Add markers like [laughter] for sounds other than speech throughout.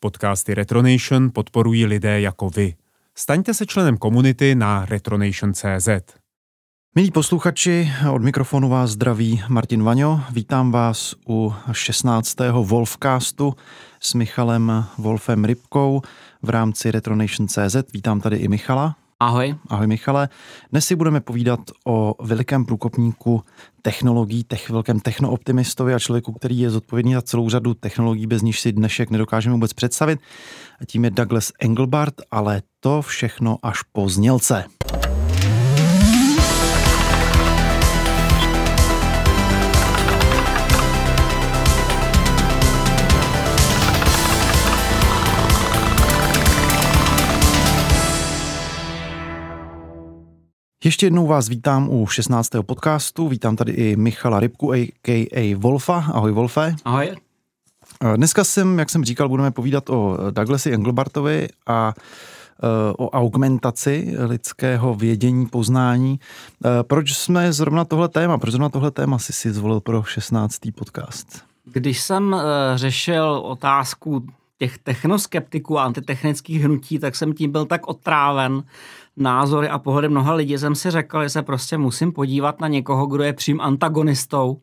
Podcasty Retronation podporují lidé jako vy. Staňte se členem komunity na retronation.cz. Milí posluchači, od mikrofonu vás zdraví Martin Vaňo. Vítám vás u 16. Wolfcastu s Michalem Wolfem Rybkou v rámci Retronation.cz. Vítám tady i Michala. Ahoj. Ahoj Michale. Dnes si budeme povídat o velikém průkopníku technologií, tech, velkém technooptimistovi a člověku, který je zodpovědný za celou řadu technologií, bez níž si dnešek nedokážeme vůbec představit. A tím je Douglas Engelbart, ale to všechno až po znělce. Ještě jednou vás vítám u 16. podcastu. Vítám tady i Michala Rybku, a.k.a. Wolfa. Ahoj Wolfe. Ahoj. Dneska jsem, jak jsem říkal, budeme povídat o Douglasi Engelbartovi a e, o augmentaci lidského vědění, poznání. Proč jsme zrovna tohle téma, proč zrovna tohle téma si si zvolil pro 16. podcast? Když jsem řešil otázku těch technoskeptiků a antitechnických hnutí, tak jsem tím byl tak otráven názory a pohledy mnoha lidí, jsem si řekl, že se prostě musím podívat na někoho, kdo je přím antagonistou.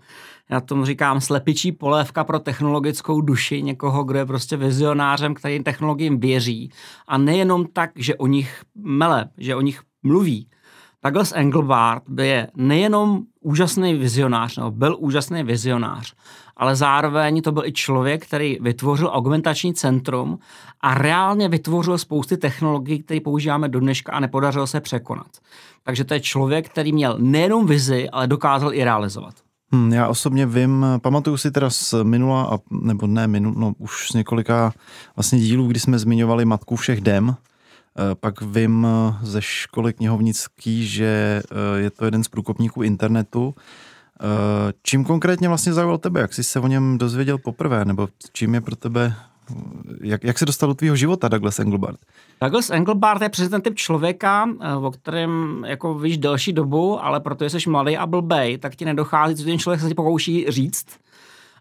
Já tomu říkám slepičí polévka pro technologickou duši, někoho, kdo je prostě vizionářem, který technologiím věří. A nejenom tak, že o nich mele, že o nich mluví. Douglas Engelbart je nejenom úžasný vizionář, nebo byl úžasný vizionář, ale zároveň to byl i člověk, který vytvořil augmentační centrum a reálně vytvořil spousty technologií, které používáme do dneška a nepodařilo se překonat. Takže to je člověk, který měl nejenom vizi, ale dokázal i realizovat. Hmm, já osobně vím, pamatuju si teda z minula, a, nebo ne minul, no už z několika vlastně dílů, kdy jsme zmiňovali Matku všech dem, pak vím ze školy knihovnický, že eh, je to jeden z průkopníků internetu Eh, čím konkrétně vlastně zaujal tebe? Jak jsi se o něm dozvěděl poprvé? Nebo čím je pro tebe jak, jak se dostal do tvého života Douglas Engelbart? Douglas Engelbart je přesně ten typ člověka, eh, o kterém jako víš delší dobu, ale protože jsi mladý a blbej, tak ti nedochází, co ten člověk se ti pokouší říct.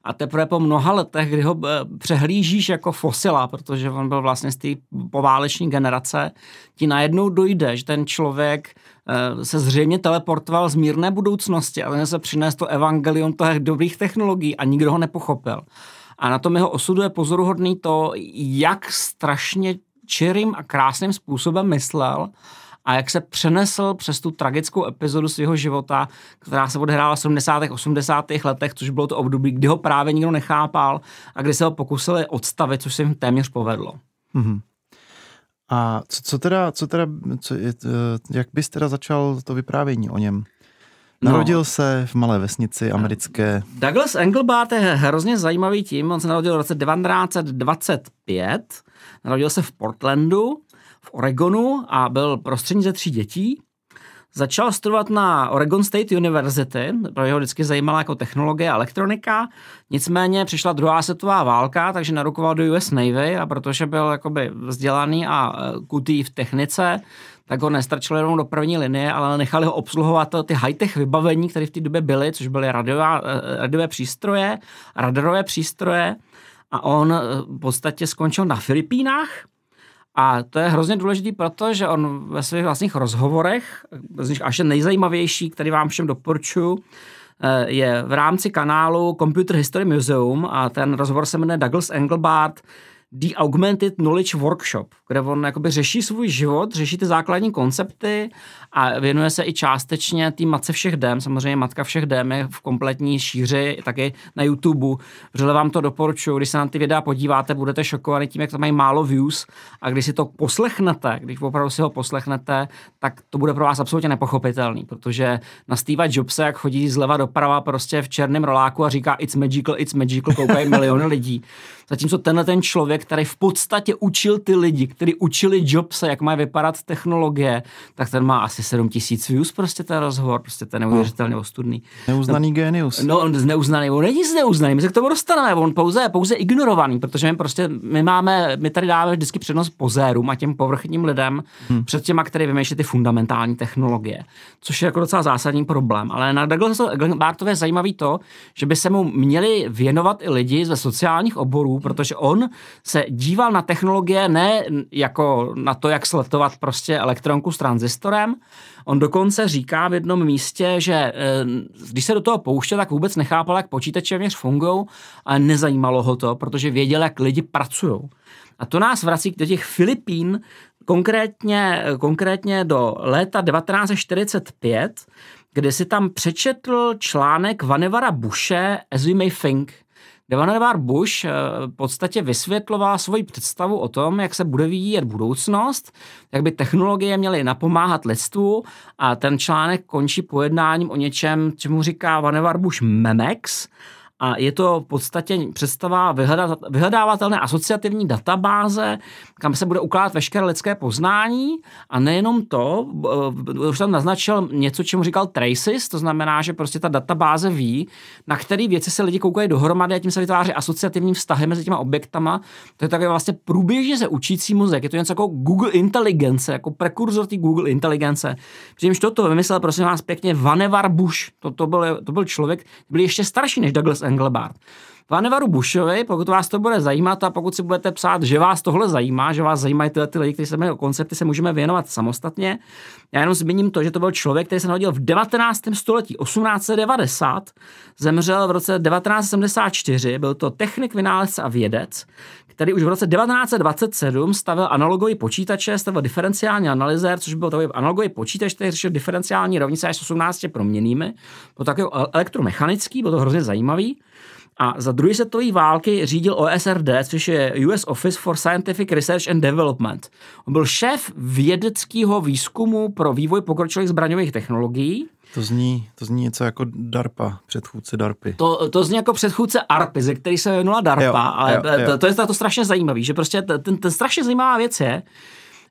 A teprve po mnoha letech, kdy ho eh, přehlížíš jako fosila, protože on byl vlastně z té pováleční generace, ti najednou dojde, že ten člověk Eh, se zřejmě teleportoval z mírné budoucnosti, ale se přinést to evangelium těch dobrých technologií a nikdo ho nepochopil. A na tom jeho osudu je pozoruhodný to, jak strašně čirým a krásným způsobem myslel a jak se přenesl přes tu tragickou epizodu svého života, která se odehrála v 70. 80. letech, což bylo to období, kdy ho právě nikdo nechápal a kdy se ho pokusili odstavit, což se jim téměř povedlo. Mm-hmm. A co, co teda, co teda co je, eh, jak bys teda začal to vyprávění o něm? No. Narodil no, se v malé vesnici americké. Douglas Engelbart je hrozně zajímavý tím, on se narodil v roce 1925, narodil se v Portlandu, v Oregonu a byl prostřední ze tří dětí. Začal studovat na Oregon State University, pro jeho vždycky zajímala jako technologie a elektronika, nicméně přišla druhá světová válka, takže narukoval do US Navy a protože byl jakoby vzdělaný a e, kutý v technice, tak ho nestrčili jenom do první linie, ale nechali ho obsluhovat ty high-tech vybavení, které v té době byly, což byly radiová, e, radiové přístroje, radarové přístroje. A on e, v podstatě skončil na Filipínách, a to je hrozně důležitý, protože on ve svých vlastních rozhovorech, z nich až nejzajímavější, který vám všem doporučuji, eh, je v rámci kanálu Computer History Museum a ten rozhovor se jmenuje Douglas Engelbart The Augmented Knowledge Workshop, kde on jakoby řeší svůj život, řeší ty základní koncepty a věnuje se i částečně té matce všech dem. Samozřejmě matka všech dem je v kompletní šíři taky na YouTube. Vřele vám to doporučuji, když se na ty videa podíváte, budete šokovaní tím, jak to mají málo views a když si to poslechnete, když opravdu si ho poslechnete, tak to bude pro vás absolutně nepochopitelný, protože na Steve Jobse, jak chodí zleva doprava prostě v černém roláku a říká it's magical, it's magical, koukají miliony lidí. Zatímco tenhle ten člověk, který v podstatě učil ty lidi, kteří učili Jobse, jak má vypadat technologie, tak ten má asi 7 tisíc views prostě ten rozhovor, prostě ten neuvěřitelně ostudný. Neuznaný no, genius. No, on neuznaný, on není zneuznaný, my se k tomu dostaneme, on pouze, pouze ignorovaný, protože my prostě, my máme, my tady dáme vždycky přednost pozérům a těm povrchním lidem hmm. před těma, který vymýšlí ty fundamentální technologie, což je jako docela zásadní problém. Ale na Douglasu Bartově je zajímavý to, že by se mu měli věnovat i lidi ze sociálních oborů, protože on se díval na technologie ne jako na to, jak sletovat prostě elektronku s tranzistorem. On dokonce říká v jednom místě, že eh, když se do toho pouštěl, tak vůbec nechápal, jak počítače věř fungují, ale nezajímalo ho to, protože věděl, jak lidi pracují. A to nás vrací do těch Filipín, konkrétně, konkrétně do léta 1945, kde si tam přečetl článek Vanevara Bushe As We May Think, kde Vannevar Bush eh, v podstatě vysvětloval svoji představu o tom, jak se bude vyvíjet budoucnost, jak by technologie měly napomáhat lidstvu a ten článek končí pojednáním o něčem, čemu říká Vannevar Bush Memex, a je to v podstatě představa vyhledávatelné asociativní databáze, kam se bude ukládat veškeré lidské poznání a nejenom to, už tam naznačil něco, čemu říkal traces, to znamená, že prostě ta databáze ví, na které věci se lidi koukají dohromady a tím se vytváří asociativní vztahy mezi těma objektama. To je takový vlastně průběžně se učící mozek. Je to něco jako Google Intelligence, jako prekurzor té Google Intelligence. Přičemž toto vymyslel, prosím vás, pěkně Vannevar Bush. To, to, byl, to byl člověk, byl ještě starší než Douglas Engelbart. Vanevaru Bushovi, pokud vás to bude zajímat a pokud si budete psát, že vás tohle zajímá, že vás zajímají tyhle ty lidi, kteří se jmenují koncepty, se můžeme věnovat samostatně. Já jenom zmíním to, že to byl člověk, který se narodil v 19. století, 1890, zemřel v roce 1974, byl to technik, vynálezce a vědec, který už v roce 1927 stavil analogový počítače, stavil diferenciální analyzér, což byl takový analogový počítač, který řešil diferenciální rovnice až s 18 proměnými. Byl takový elektromechanický, byl to hrozně zajímavý. A za druhé světové války řídil OSRD, což je US Office for Scientific Research and Development. On byl šéf vědeckého výzkumu pro vývoj pokročilých zbraňových technologií. To zní, to zní něco jako DARPA, předchůdce DARPy. To, to zní jako předchůdce ARPy, ze který se jmenula DARPA, jo, ale jo, jo. To, to, je to strašně zajímavé, že prostě ten, ten strašně zajímavá věc je,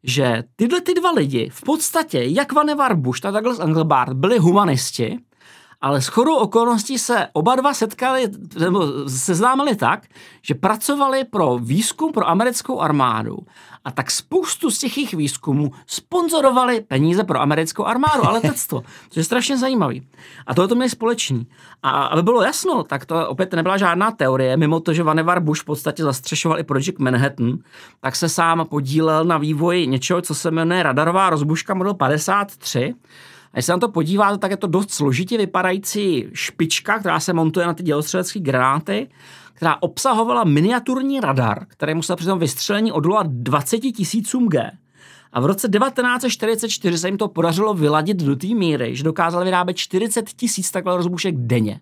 že tyhle ty dva lidi v podstatě, jak Vannevar Bush, tak Douglas Engelbart, byli humanisti, ale s chodou okolností se oba dva setkali, nebo seznámili tak, že pracovali pro výzkum pro americkou armádu a tak spoustu z těch jejich výzkumů sponzorovali peníze pro americkou armádu a letectvo, což je strašně zajímavý. A tohle to měli společný. A aby bylo jasno, tak to opět nebyla žádná teorie, mimo to, že Vannevar Bush v podstatě zastřešoval i Project Manhattan, tak se sám podílel na vývoji něčeho, co se jmenuje radarová rozbuška model 53, a když se na to podíváte, tak je to dost složitě vypadající špička, která se montuje na ty dělostřelecké granáty, která obsahovala miniaturní radar, který musel při tom vystřelení odolat 20 tisícům G. A v roce 1944 se jim to podařilo vyladit do té míry, že dokázali vyrábět 40 tisíc takhle rozbušek denně.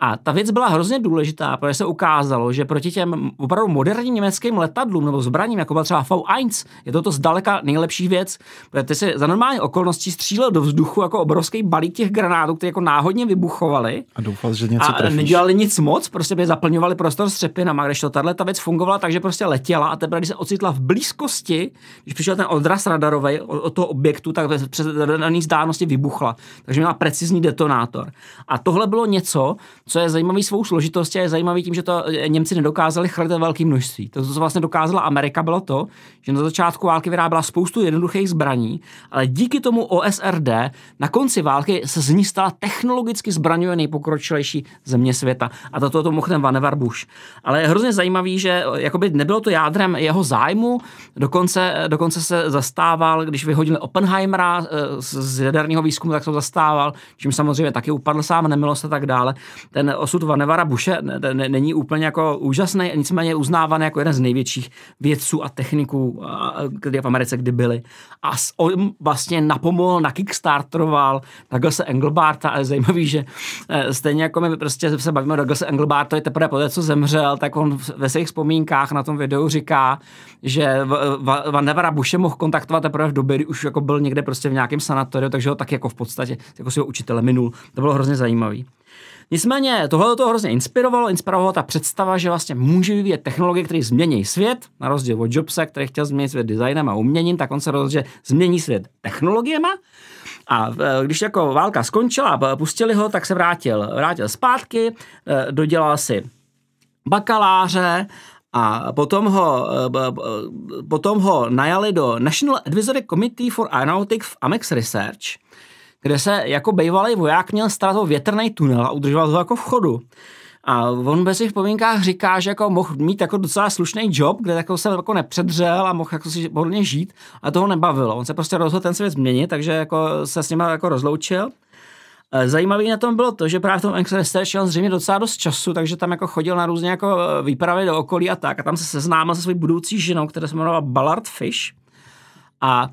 A ta věc byla hrozně důležitá, protože se ukázalo, že proti těm opravdu moderním německým letadlům nebo zbraním, jako byla třeba V1, je to to zdaleka nejlepší věc, protože ty si za normální okolností střílel do vzduchu jako obrovský balík těch granátů, které jako náhodně vybuchovaly. A doufal, že něco A nedělali nic moc, prostě by zaplňovali prostor střepinama, když to tahle ta věc fungovala tak, že prostě letěla a teprve, když se ocitla v blízkosti, když přišel ten odraz radarový od toho objektu, tak přes dané vzdálenosti vybuchla. Takže měla precizní detonátor. A tohle bylo něco, co je zajímavý svou složitostí je zajímavý tím, že to eh, Němci nedokázali chrlit velké množství. To, co vlastně dokázala Amerika, bylo to, že na začátku války vyráběla spoustu jednoduchých zbraní, ale díky tomu OSRD na konci války se z ní stala technologicky zbraňuje nejpokročilejší země světa. A toto to mohl ten Vannevar Bush. Ale je hrozně zajímavý, že eh, jakoby nebylo to jádrem jeho zájmu, dokonce, eh, dokonce se zastával, když vyhodili Oppenheimera z jaderního výzkumu, tak se zastával, čím samozřejmě taky upadl sám nemilost a tak dále. Ten osud Vanevara Bushe není úplně jako úžasný, nicméně uznávaný jako jeden z největších vědců a techniků, kdy v Americe kdy byli. A on vlastně napomohl, nakickstarteroval Douglasa Engelbarta a je zajímavý, že e, stejně jako my prostě se bavíme o Douglasa Engelbartovi teprve poté, co zemřel, tak on ve svých vzpomínkách na tom videu říká, že Vanevara Bushe mohl kontaktovat teprve v době, kdy už jako byl někde prostě v nějakém sanatoriu, takže ho tak jako v podstatě jako svého učitele minul. To bylo hrozně zajímavý. Nicméně tohle to hrozně inspirovalo, inspirovala ta představa, že vlastně může vyvíjet technologie, které změní svět, na rozdíl od Jobse, který chtěl změnit svět designem a uměním, tak on se rozhodl, že změní svět technologiemi. A e, když jako válka skončila, pustili ho, tak se vrátil, vrátil zpátky, e, dodělal si bakaláře a potom ho, e, potom ho najali do National Advisory Committee for Aeronautics v Amex Research, kde se jako bývalý voják měl starat o větrný tunel a udržoval ho jako v chodu. A on ve svých povínkách říká, že jako mohl mít jako docela slušný job, kde jako se jako nepředřel a mohl jako si pohodlně žít, a toho nebavilo. On se prostě rozhodl ten svět změnit, takže jako se s nima jako rozloučil. Eh, zajímavý na tom bylo to, že právě v tom Research měl zřejmě docela dost času, takže tam jako chodil na různě jako eh, výpravy do okolí a tak. A tam se seznámil se svojí budoucí ženou, která se jmenovala Ballard Fish. A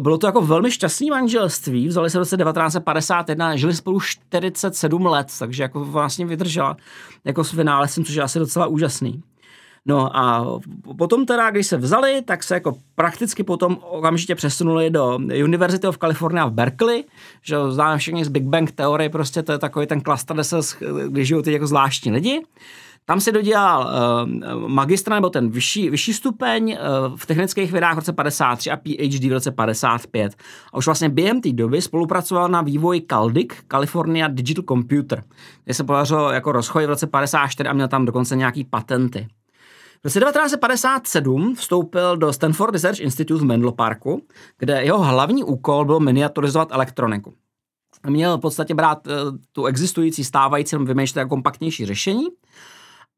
bylo to jako velmi šťastný manželství, vzali se v roce 1951, žili spolu 47 let, takže jako vlastně vydržela jako s vynálezem, což je asi docela úžasný. No a potom teda, když se vzali, tak se jako prakticky potom okamžitě přesunuli do University of California v Berkeley, že známe všichni z Big Bang teorie, prostě to je takový ten klaster, kde, se, kde žijou ty jako zvláštní lidi. Tam si dodělal uh, magistra nebo ten vyšší, vyšší stupeň uh, v technických vědách v roce 53 a PhD v roce 55. A už vlastně během té doby spolupracoval na vývoji CalDIC, California Digital Computer, kde se podařilo jako rozchoj v roce 54 a měl tam dokonce nějaký patenty. V roce 1957 vstoupil do Stanford Research Institute v Menlo Parku, kde jeho hlavní úkol byl miniaturizovat elektroniku. Měl v podstatě brát uh, tu existující stávající, vymýšlet jako kompaktnější řešení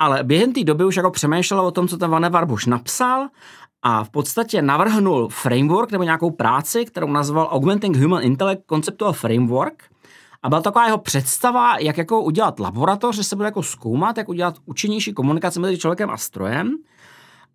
ale během té doby už jako přemýšlel o tom, co ten Van Warbush napsal a v podstatě navrhnul framework nebo nějakou práci, kterou nazval Augmenting Human Intellect Conceptual Framework. A byla taková jeho představa, jak jako udělat laboratoř, že se bude jako zkoumat, jak udělat účinnější komunikaci mezi člověkem a strojem.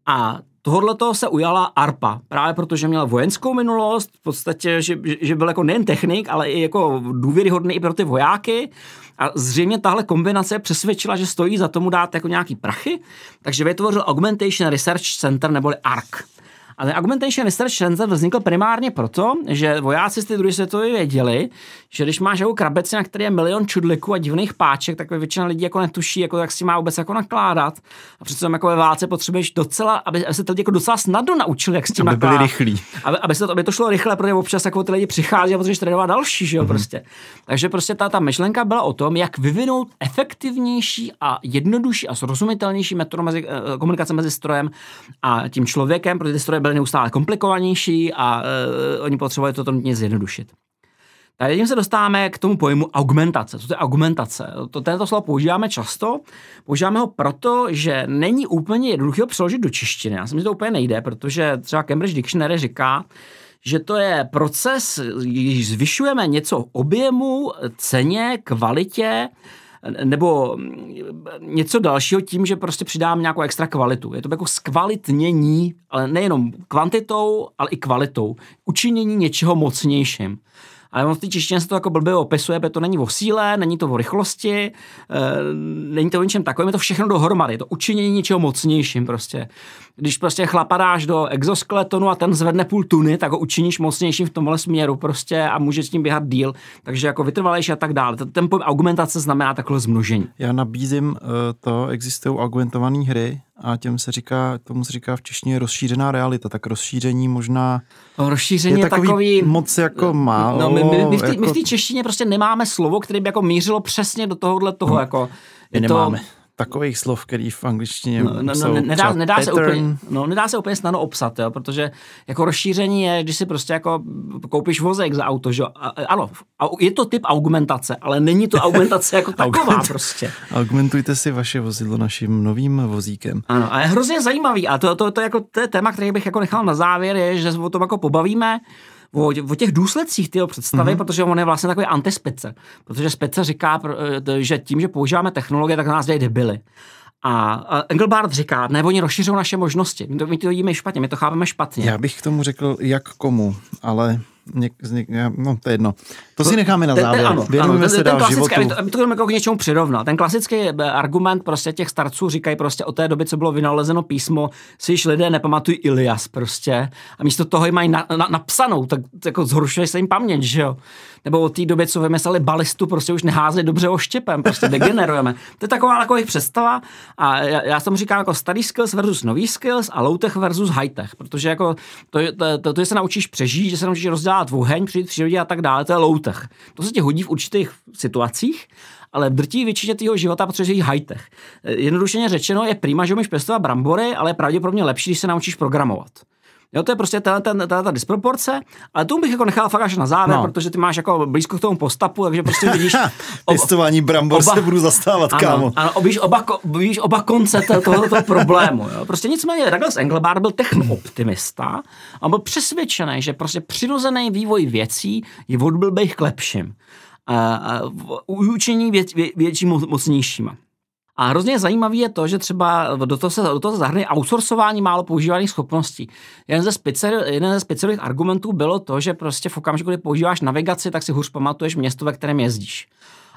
A tohle toho se ujala ARPA, právě protože měl vojenskou minulost, v podstatě, že, že byl jako nejen technik, ale i jako důvěryhodný i pro ty vojáky. A zřejmě tahle kombinace přesvědčila, že stojí za tomu dát jako nějaký prachy, takže vytvořil Augmentation Research Center neboli ARC. A ten Augmentation Research Center vznikl primárně proto, že vojáci z té druhé světové věděli, že když máš jako krabeci, na který je milion čudliků a divných páček, tak většina lidí jako netuší, jako jak si má vůbec jako nakládat. A přece jako ve válce potřebuješ docela, aby, aby se ty lidi jako docela snadno naučili, jak s tím aby nakládat. byli rychlí. Aby, aby, se to, aby to šlo rychle, protože občas jako ty lidi přichází a potřebuješ trénovat další, že jo, mm-hmm. prostě. Takže prostě ta, ta myšlenka byla o tom, jak vyvinout efektivnější a jednodušší a srozumitelnější metodu mezi, eh, komunikace mezi strojem a tím člověkem, protože ty stroje byly neustále komplikovanější a uh, oni potřebovali to nutně zjednodušit. Tady tím se dostáváme k tomu pojmu augmentace. Co to je augmentace? To, tento slovo používáme často. Používáme ho proto, že není úplně jednoduché ho přeložit do češtiny. Já si myslím, že to úplně nejde, protože třeba Cambridge Dictionary říká, že to je proces, když zvyšujeme něco objemu, ceně, kvalitě, nebo něco dalšího tím, že prostě přidám nějakou extra kvalitu. Je to jako zkvalitnění, ale nejenom kvantitou, ale i kvalitou. Učinění něčeho mocnějším ale v té češtině se to jako blbě opisuje, protože to není o síle, není to o rychlosti, e, není to o ničem takovém, je to všechno dohromady, je to učinění něčeho mocnějším prostě. Když prostě chlapadáš do exoskeletonu a ten zvedne půl tuny, tak ho učiníš mocnějším v tomhle směru prostě a může s tím běhat díl, takže jako vytrvalejší a tak dále. Ten pojem augmentace znamená takhle zmnožení. Já nabízím uh, to, existují augmentované hry, a těm se říká, tomu se říká v češtině rozšířená realita, tak rozšíření možná no, rozšíření je takový, takový moc jako má. No, my, my, my, v jako... my v té češtině prostě nemáme slovo, které by jako mířilo přesně do tohohle toho, no, jako je nemáme. To, takových slov, který v angličtině no, no, no, nedá, nedá, se úplně, no, nedá se úplně snadno obsat, jo, protože jako rozšíření je, když si prostě jako koupíš vozek za auto, že ano, je to typ augmentace, ale není to augmentace jako [laughs] taková prostě. Augmentujte si vaše vozidlo naším novým vozíkem. Ano, a je hrozně zajímavý a to, to, to, jako, to je téma, který bych jako nechal na závěr, je, že se o tom jako pobavíme, o, o těch důsledcích tyho představy, mm-hmm. protože on je vlastně takový antispece. Protože spece říká, eh, že tím, že používáme technologie, tak nás dějí debily. A Engelbart říká, ne, oni rozšiřují naše možnosti. My to, my to vidíme špatně, my to chápeme špatně. Já bych k tomu řekl, jak komu, ale něk, něk, no to je jedno. To si necháme na závěr. Ten, ten, ano, ano, se ten, ten klasický, životu. Aby to, aby to jako k něčemu přirovnal. Ten klasický eh, argument prostě těch starců říkají prostě o té doby, co bylo vynalezeno písmo, si již lidé nepamatují Ilias prostě a místo toho ji mají na, na, napsanou, tak jako zhoršuje se jim paměť, že jo. Nebo od té doby, co vymysleli balistu, prostě už neházeli dobře oštěpem, prostě degenerujeme. to je taková taková představa a já, já tomu říkám jako starý skills versus nový skills a low tech versus high tech, protože jako to, to, to, to, že se naučíš přežít, že se naučíš rozdělat oheň, přijít přírodě a tak dále, to je low tech. To se ti hodí v určitých situacích, ale drtí většině tvého života potřebuješ high-tech. Jednodušeně řečeno je prima, že umíš pěstovat brambory, ale je pravděpodobně lepší, když se naučíš programovat. Jo, to je prostě ta, ta, ta, ta disproporce, ale tomu bych jako nechal fakt až na závěr, no. protože ty máš jako blízko k tomu postapu, takže prostě vidíš... [laughs] Pěstování brambor oba, se budu zastávat, ano, kámo. Ano, vidíš oba, vidíš oba konce tohoto problému. Jo. Prostě nicméně Douglas Engelbart byl technooptimista a byl přesvědčený, že prostě přirozený vývoj věcí je od blbých k lepším. A, a, učení vě, vě, větší mocnějšíma. A hrozně zajímavý je to, že třeba do toho se, do toho zahrne outsourcování málo používaných schopností. Jeden ze, speciál, jeden ze speciálních argumentů bylo to, že prostě v okamžiku, kdy používáš navigaci, tak si hůř pamatuješ město, ve kterém jezdíš.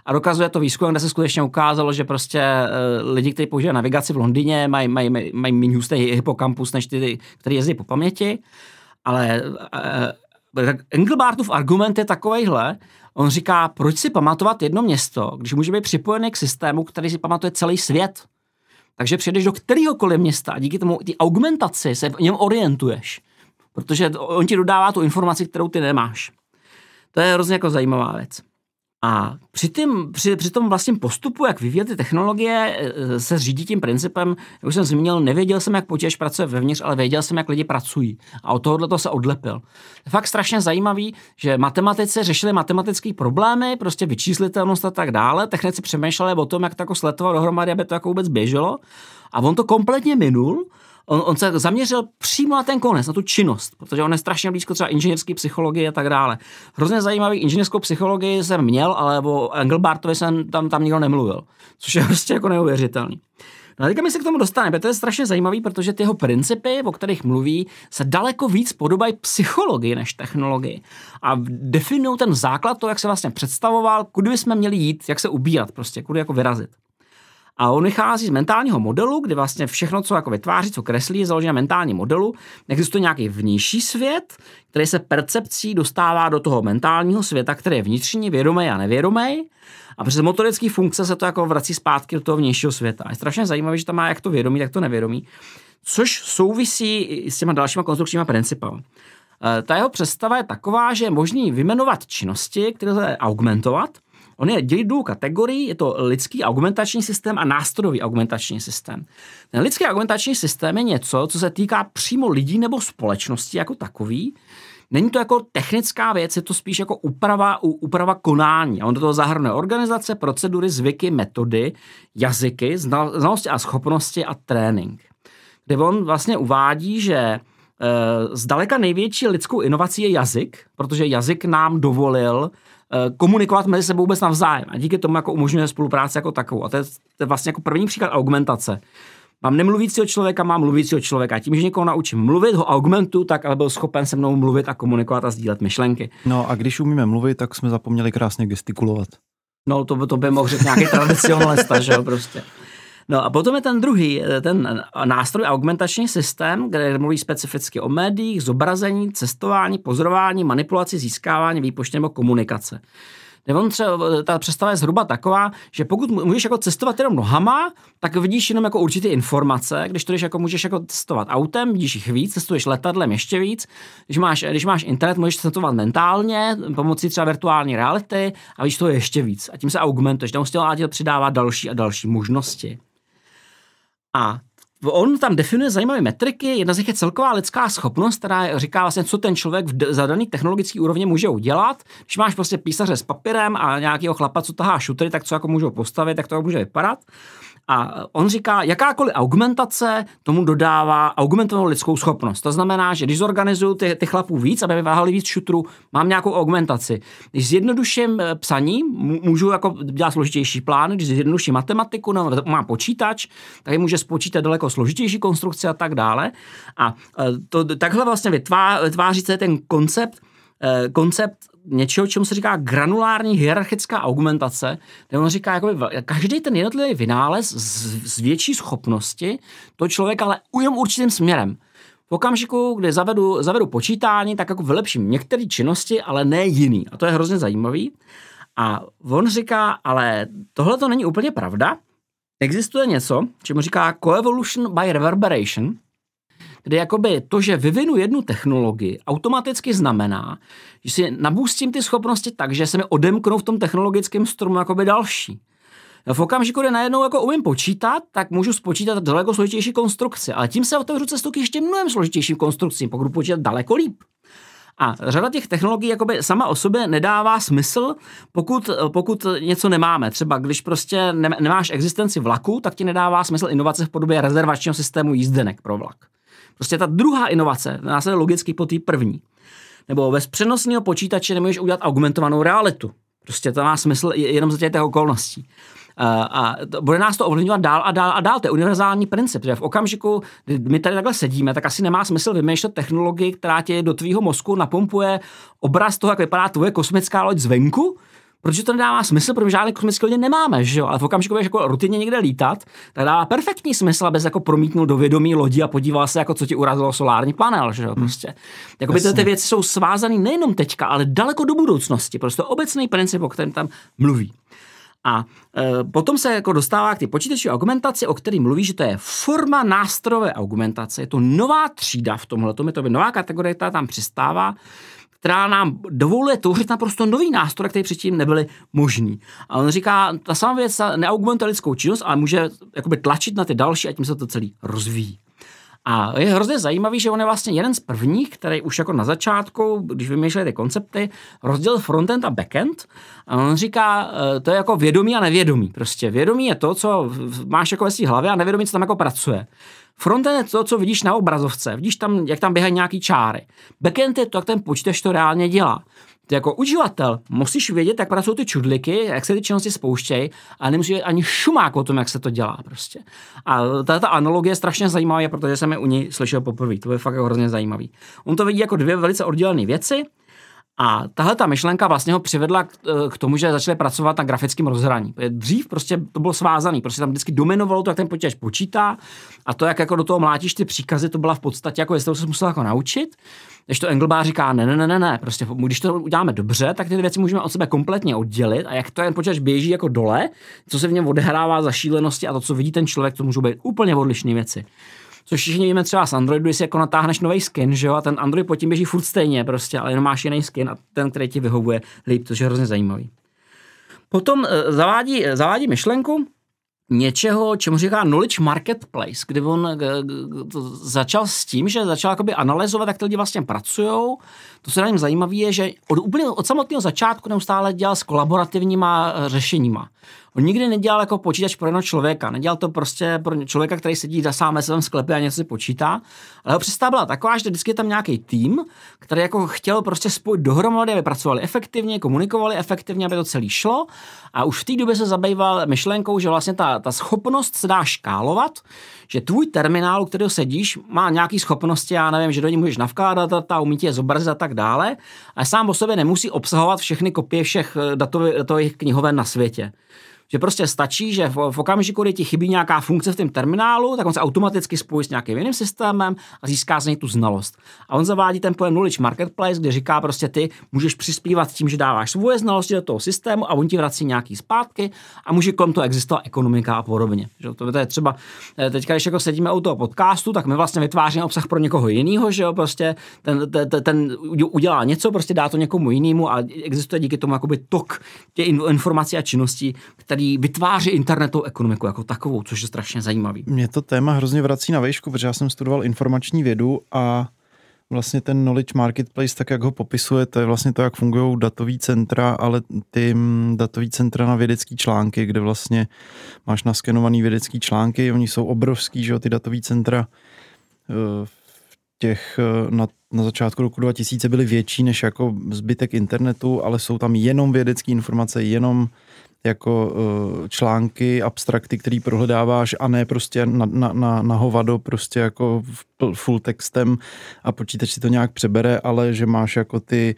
A dokazuje to výzkum, kde se skutečně ukázalo, že prostě uh, lidi, kteří používají navigaci v Londýně, mají, mají, mají, mají méně hustý hypokampus než ty, kteří jezdí po paměti. Ale uh, Engelbartův argument je takovejhle, On říká, proč si pamatovat jedno město, když může být připojený k systému, který si pamatuje celý svět. Takže přijdeš do kteréhokoliv města a díky tomu ty augmentaci se v něm orientuješ. Protože on ti dodává tu informaci, kterou ty nemáš. To je hrozně jako zajímavá věc. A při, tím, při, při tom vlastním postupu, jak vyvíjet ty technologie, e, se řídí tím principem, jak už jsem zmínil, nevěděl jsem, jak počítač pracuje vevnitř, ale věděl jsem, jak lidi pracují. A od tohohle to se odlepil. Je fakt strašně zajímavý, že matematici řešili matematické problémy, prostě vyčíslitelnost a tak dále. Technici přemýšleli o tom, jak to jako sletovat dohromady, aby to jako vůbec běželo. A on to kompletně minul on, on se zaměřil přímo na ten konec, na tu činnost, protože on je strašně blízko třeba inženýrské psychologii a tak dále. Hrozně zajímavý inženýrskou psychologii jsem měl, ale o Engelbartovi jsem tam, tam nikdo nemluvil, což je [laughs] prostě jako neuvěřitelný. No a teďka my se k tomu dostaneme, to je strašně zajímavý, protože ty jeho principy, o kterých mluví, se daleko víc podobají psychologii než technologii. A definují ten základ, to, jak se vlastně představoval, kudy bychom měli jít, jak se ubírat, prostě, kudy jako vyrazit. A on vychází z mentálního modelu, kdy vlastně všechno, co jako vytváří, co kreslí, je založené na mentálním modelu. Existuje nějaký vnější svět, který se percepcí dostává do toho mentálního světa, který je vnitřní, vědomý a nevědomý. A přes motorické funkce se to jako vrací zpátky do toho vnějšího světa. Je strašně zajímavé, že tam má jak to vědomí, tak to nevědomí. Což souvisí s těma dalšíma konstrukčníma principy. E, ta jeho představa je taková, že je možný vymenovat činnosti, které se augmentovat – On je dělí dvou kategorií, je to lidský argumentační systém a nástrojový argumentační systém. Ten lidský argumentační systém je něco, co se týká přímo lidí nebo společnosti jako takový. Není to jako technická věc, je to spíš jako úprava, úprava konání. On do toho zahrnuje organizace, procedury, zvyky, metody, jazyky, znalosti a schopnosti a trénink. Kde on vlastně uvádí, že e, zdaleka největší lidskou inovací je jazyk, protože jazyk nám dovolil komunikovat mezi sebou vůbec navzájem. A díky tomu jako umožňuje spolupráci jako takovou. A to je, to je vlastně jako první příklad augmentace. Mám nemluvícího člověka, mám mluvícího člověka. A tím, že někoho naučím mluvit, ho augmentu, tak aby byl schopen se mnou mluvit a komunikovat a sdílet myšlenky. No a když umíme mluvit, tak jsme zapomněli krásně gestikulovat. No to, to by mohl říct nějaký [laughs] tradicionalista, že jo, prostě. No a potom je ten druhý, ten nástroj augmentační systém, kde mluví specificky o médiích, zobrazení, cestování, pozorování, manipulaci, získávání, výpočty nebo komunikace. Nebo třeba, ta představa je zhruba taková, že pokud můžeš jako cestovat jenom nohama, tak vidíš jenom jako určité informace, když to když jako můžeš jako cestovat autem, vidíš jich víc, cestuješ letadlem ještě víc. Když máš, když máš internet, můžeš cestovat mentálně, pomocí třeba virtuální reality a víš to ještě víc. A tím se augmentuješ, tam se přidává další a další možnosti. A on tam definuje zajímavé metriky, jedna z nich je celková lidská schopnost, která říká vlastně, co ten člověk v zadaný technologický úrovni může udělat. Když máš prostě písaře s papírem a nějakého chlapa, co tahá šutry, tak co jako můžou postavit, tak to může vypadat. A on říká, jakákoliv augmentace tomu dodává augmentovanou lidskou schopnost. To znamená, že když zorganizuju ty, ty chlapů víc, aby vyváhali víc šutrů, mám nějakou augmentaci. Když zjednoduším eh, psaní, můžu jako dělat složitější plány, když zjednoduším matematiku, no, mám počítač, tak může spočítat daleko složitější konstrukce a tak dále. A eh, to, takhle vlastně vytváří se ten koncept, eh, koncept něčeho, čemu se říká granulární hierarchická augmentace, kde on říká, jakoby, každý ten jednotlivý vynález z, z větší schopnosti to člověk ale ujem určitým směrem. V okamžiku, kdy zavedu, zavedu počítání, tak jako vylepším některé činnosti, ale ne jiný. A to je hrozně zajímavý. A on říká, ale tohle to není úplně pravda. Existuje něco, čemu říká coevolution by reverberation, kdy jakoby to, že vyvinu jednu technologii, automaticky znamená, že si nabůstím ty schopnosti tak, že se mi odemknou v tom technologickém stromu jakoby další. V okamžiku, kdy najednou jako umím počítat, tak můžu spočítat daleko složitější konstrukce, ale tím se otevřu cestu k ještě mnohem složitějším konstrukcím, pokud počítat daleko líp. A řada těch technologií jakoby sama o sobě nedává smysl, pokud, pokud něco nemáme. Třeba když prostě nemáš existenci vlaku, tak ti nedává smysl inovace v podobě rezervačního systému jízdenek pro vlak. Prostě ta druhá inovace následuje logicky po té první. Nebo bez přenosního počítače nemůžeš udělat augmentovanou realitu. Prostě to má smysl jenom za těch okolností. A bude nás to ovlivňovat dál a dál a dál. To je univerzální princip, že v okamžiku, kdy my tady takhle sedíme, tak asi nemá smysl vymýšlet technologii, která tě do tvýho mozku napumpuje obraz toho, jak vypadá tvoje kosmická loď zvenku, protože to nedává smysl, protože žádné kosmické lodě nemáme, že jo? Ale v okamžiku, když jako rutině někde lítat, tak dává perfektní smysl, abys jako promítnul do vědomí lodi a podíval se, jako co ti urazilo solární panel, že jo? Hmm. Prostě. Jakoby ty, ty věci jsou svázané nejenom teďka, ale daleko do budoucnosti. Prostě obecný princip, o kterém tam mluví. A e, potom se jako dostává k ty počítačové augmentaci, o který mluví, že to je forma nástrojové augmentace. Je to nová třída v tomhle, je to nová kategorie, která tam přistává, která nám dovoluje tvořit naprosto nový nástroj, který předtím nebyly možný. A on říká, ta sama věc neaugmentuje lidskou činnost, ale může jakoby tlačit na ty další a tím se to celý rozvíjí. A je hrozně zajímavý, že on je vlastně jeden z prvních, který už jako na začátku, když vymýšleli ty koncepty, rozdělil frontend a backend. A on říká, e, to je jako vědomí a nevědomí. Prostě vědomí je to, co máš jako ve své hlavě a nevědomí, co tam jako pracuje. Frontend je to, co vidíš na obrazovce, vidíš tam, jak tam běhají nějaký čáry. Backend je to, jak ten počítač to reálně dělá. Ty jako uživatel musíš vědět, jak pracují ty čudliky, jak se ty činnosti spouštějí, a nemusíš vědět ani šumák o tom, jak se to dělá prostě. A tato analogie je strašně zajímavá, protože jsem je u něj slyšel poprvé. To je fakt hrozně zajímavý. On to vidí jako dvě velice oddělené věci. A tahle ta myšlenka vlastně ho přivedla k, eh, tomu, že začali pracovat na grafickém rozhraní. Dřív prostě to bylo svázaný, prostě tam vždycky dominovalo to, jak ten počítač počítá a to, jak jako do toho mlátíš ty příkazy, to byla v podstatě jako, jestli to se musel jako naučit. Když to Engelbach říká, ne, ne, ne, ne, ne, prostě když to uděláme dobře, tak ty věci můžeme od sebe kompletně oddělit a jak to jen počítač běží jako dole, co se v něm odehrává za šílenosti a to, co vidí ten člověk, to můžou být úplně odlišné věci. Což všichni víme třeba z Androidu, si jako natáhneš nový skin, že jo, a ten Android pod tím běží furt stejně prostě, ale jenom máš jiný skin a ten, který ti vyhovuje líp, což je hrozně zajímavý. Potom uh, zavádí, zavádí myšlenku, něčeho, čemu říká knowledge marketplace, kdy on eh, začal s tím, že začal jakoby analyzovat, jak ty lidi vlastně pracují. To, co na něm zajímavé, je, že od, úplně od samotného začátku neustále dělal s kolaborativníma eh, řešeníma. On nikdy nedělal jako počítač pro jednoho člověka, nedělal to prostě pro člověka, který sedí za sám ve svém sklepě a něco si počítá, ale jeho představa byla taková, že vždycky je tam nějaký tým, který jako chtěl prostě spojit dohromady, aby pracovali efektivně, komunikovali efektivně, aby to celé šlo. A už v té době se zabýval myšlenkou, že vlastně ta, ta schopnost se dá škálovat, že tvůj terminál, u kterého sedíš, má nějaké schopnosti, já nevím, že do ní můžeš navkládat data, umí je zobrazit a tak dále, ale sám o sobě nemusí obsahovat všechny kopie všech eh, datových knihoven na světě že prostě stačí, že v, v okamžiku, kdy ti chybí nějaká funkce v tom terminálu, tak on se automaticky spojí s nějakým jiným systémem a získá z něj tu znalost. A on zavádí ten pojem Knowledge Marketplace, kde říká prostě ty můžeš přispívat tím, že dáváš svoje znalosti do toho systému a on ti vrací nějaký zpátky a může kolem toho existovat ekonomika a podobně. Že to, to je třeba, eh, teďka, když jako sedíme u toho podcastu, tak my vlastně vytváříme obsah pro někoho jiného, že jo, prostě ten, ten, ten, udělá něco, prostě dá to někomu jinému a existuje díky tomu jakoby tok těch informací a činností, které který vytváří internetovou ekonomiku jako takovou, což je strašně zajímavý. Mě to téma hrozně vrací na výšku, protože já jsem studoval informační vědu a vlastně ten knowledge marketplace, tak jak ho popisuje, to je vlastně to, jak fungují datový centra, ale ty mm, datový centra na vědecké články, kde vlastně máš naskenovaný vědecký články, oni jsou obrovský, že jo, ty datový centra eh, těch eh, na, na začátku roku 2000 byly větší než jako zbytek internetu, ale jsou tam jenom vědecké informace, jenom jako uh, články, abstrakty, který prohledáváš a ne prostě na, na, na, na hovado, prostě jako full textem a počítač si to nějak přebere, ale že máš jako ty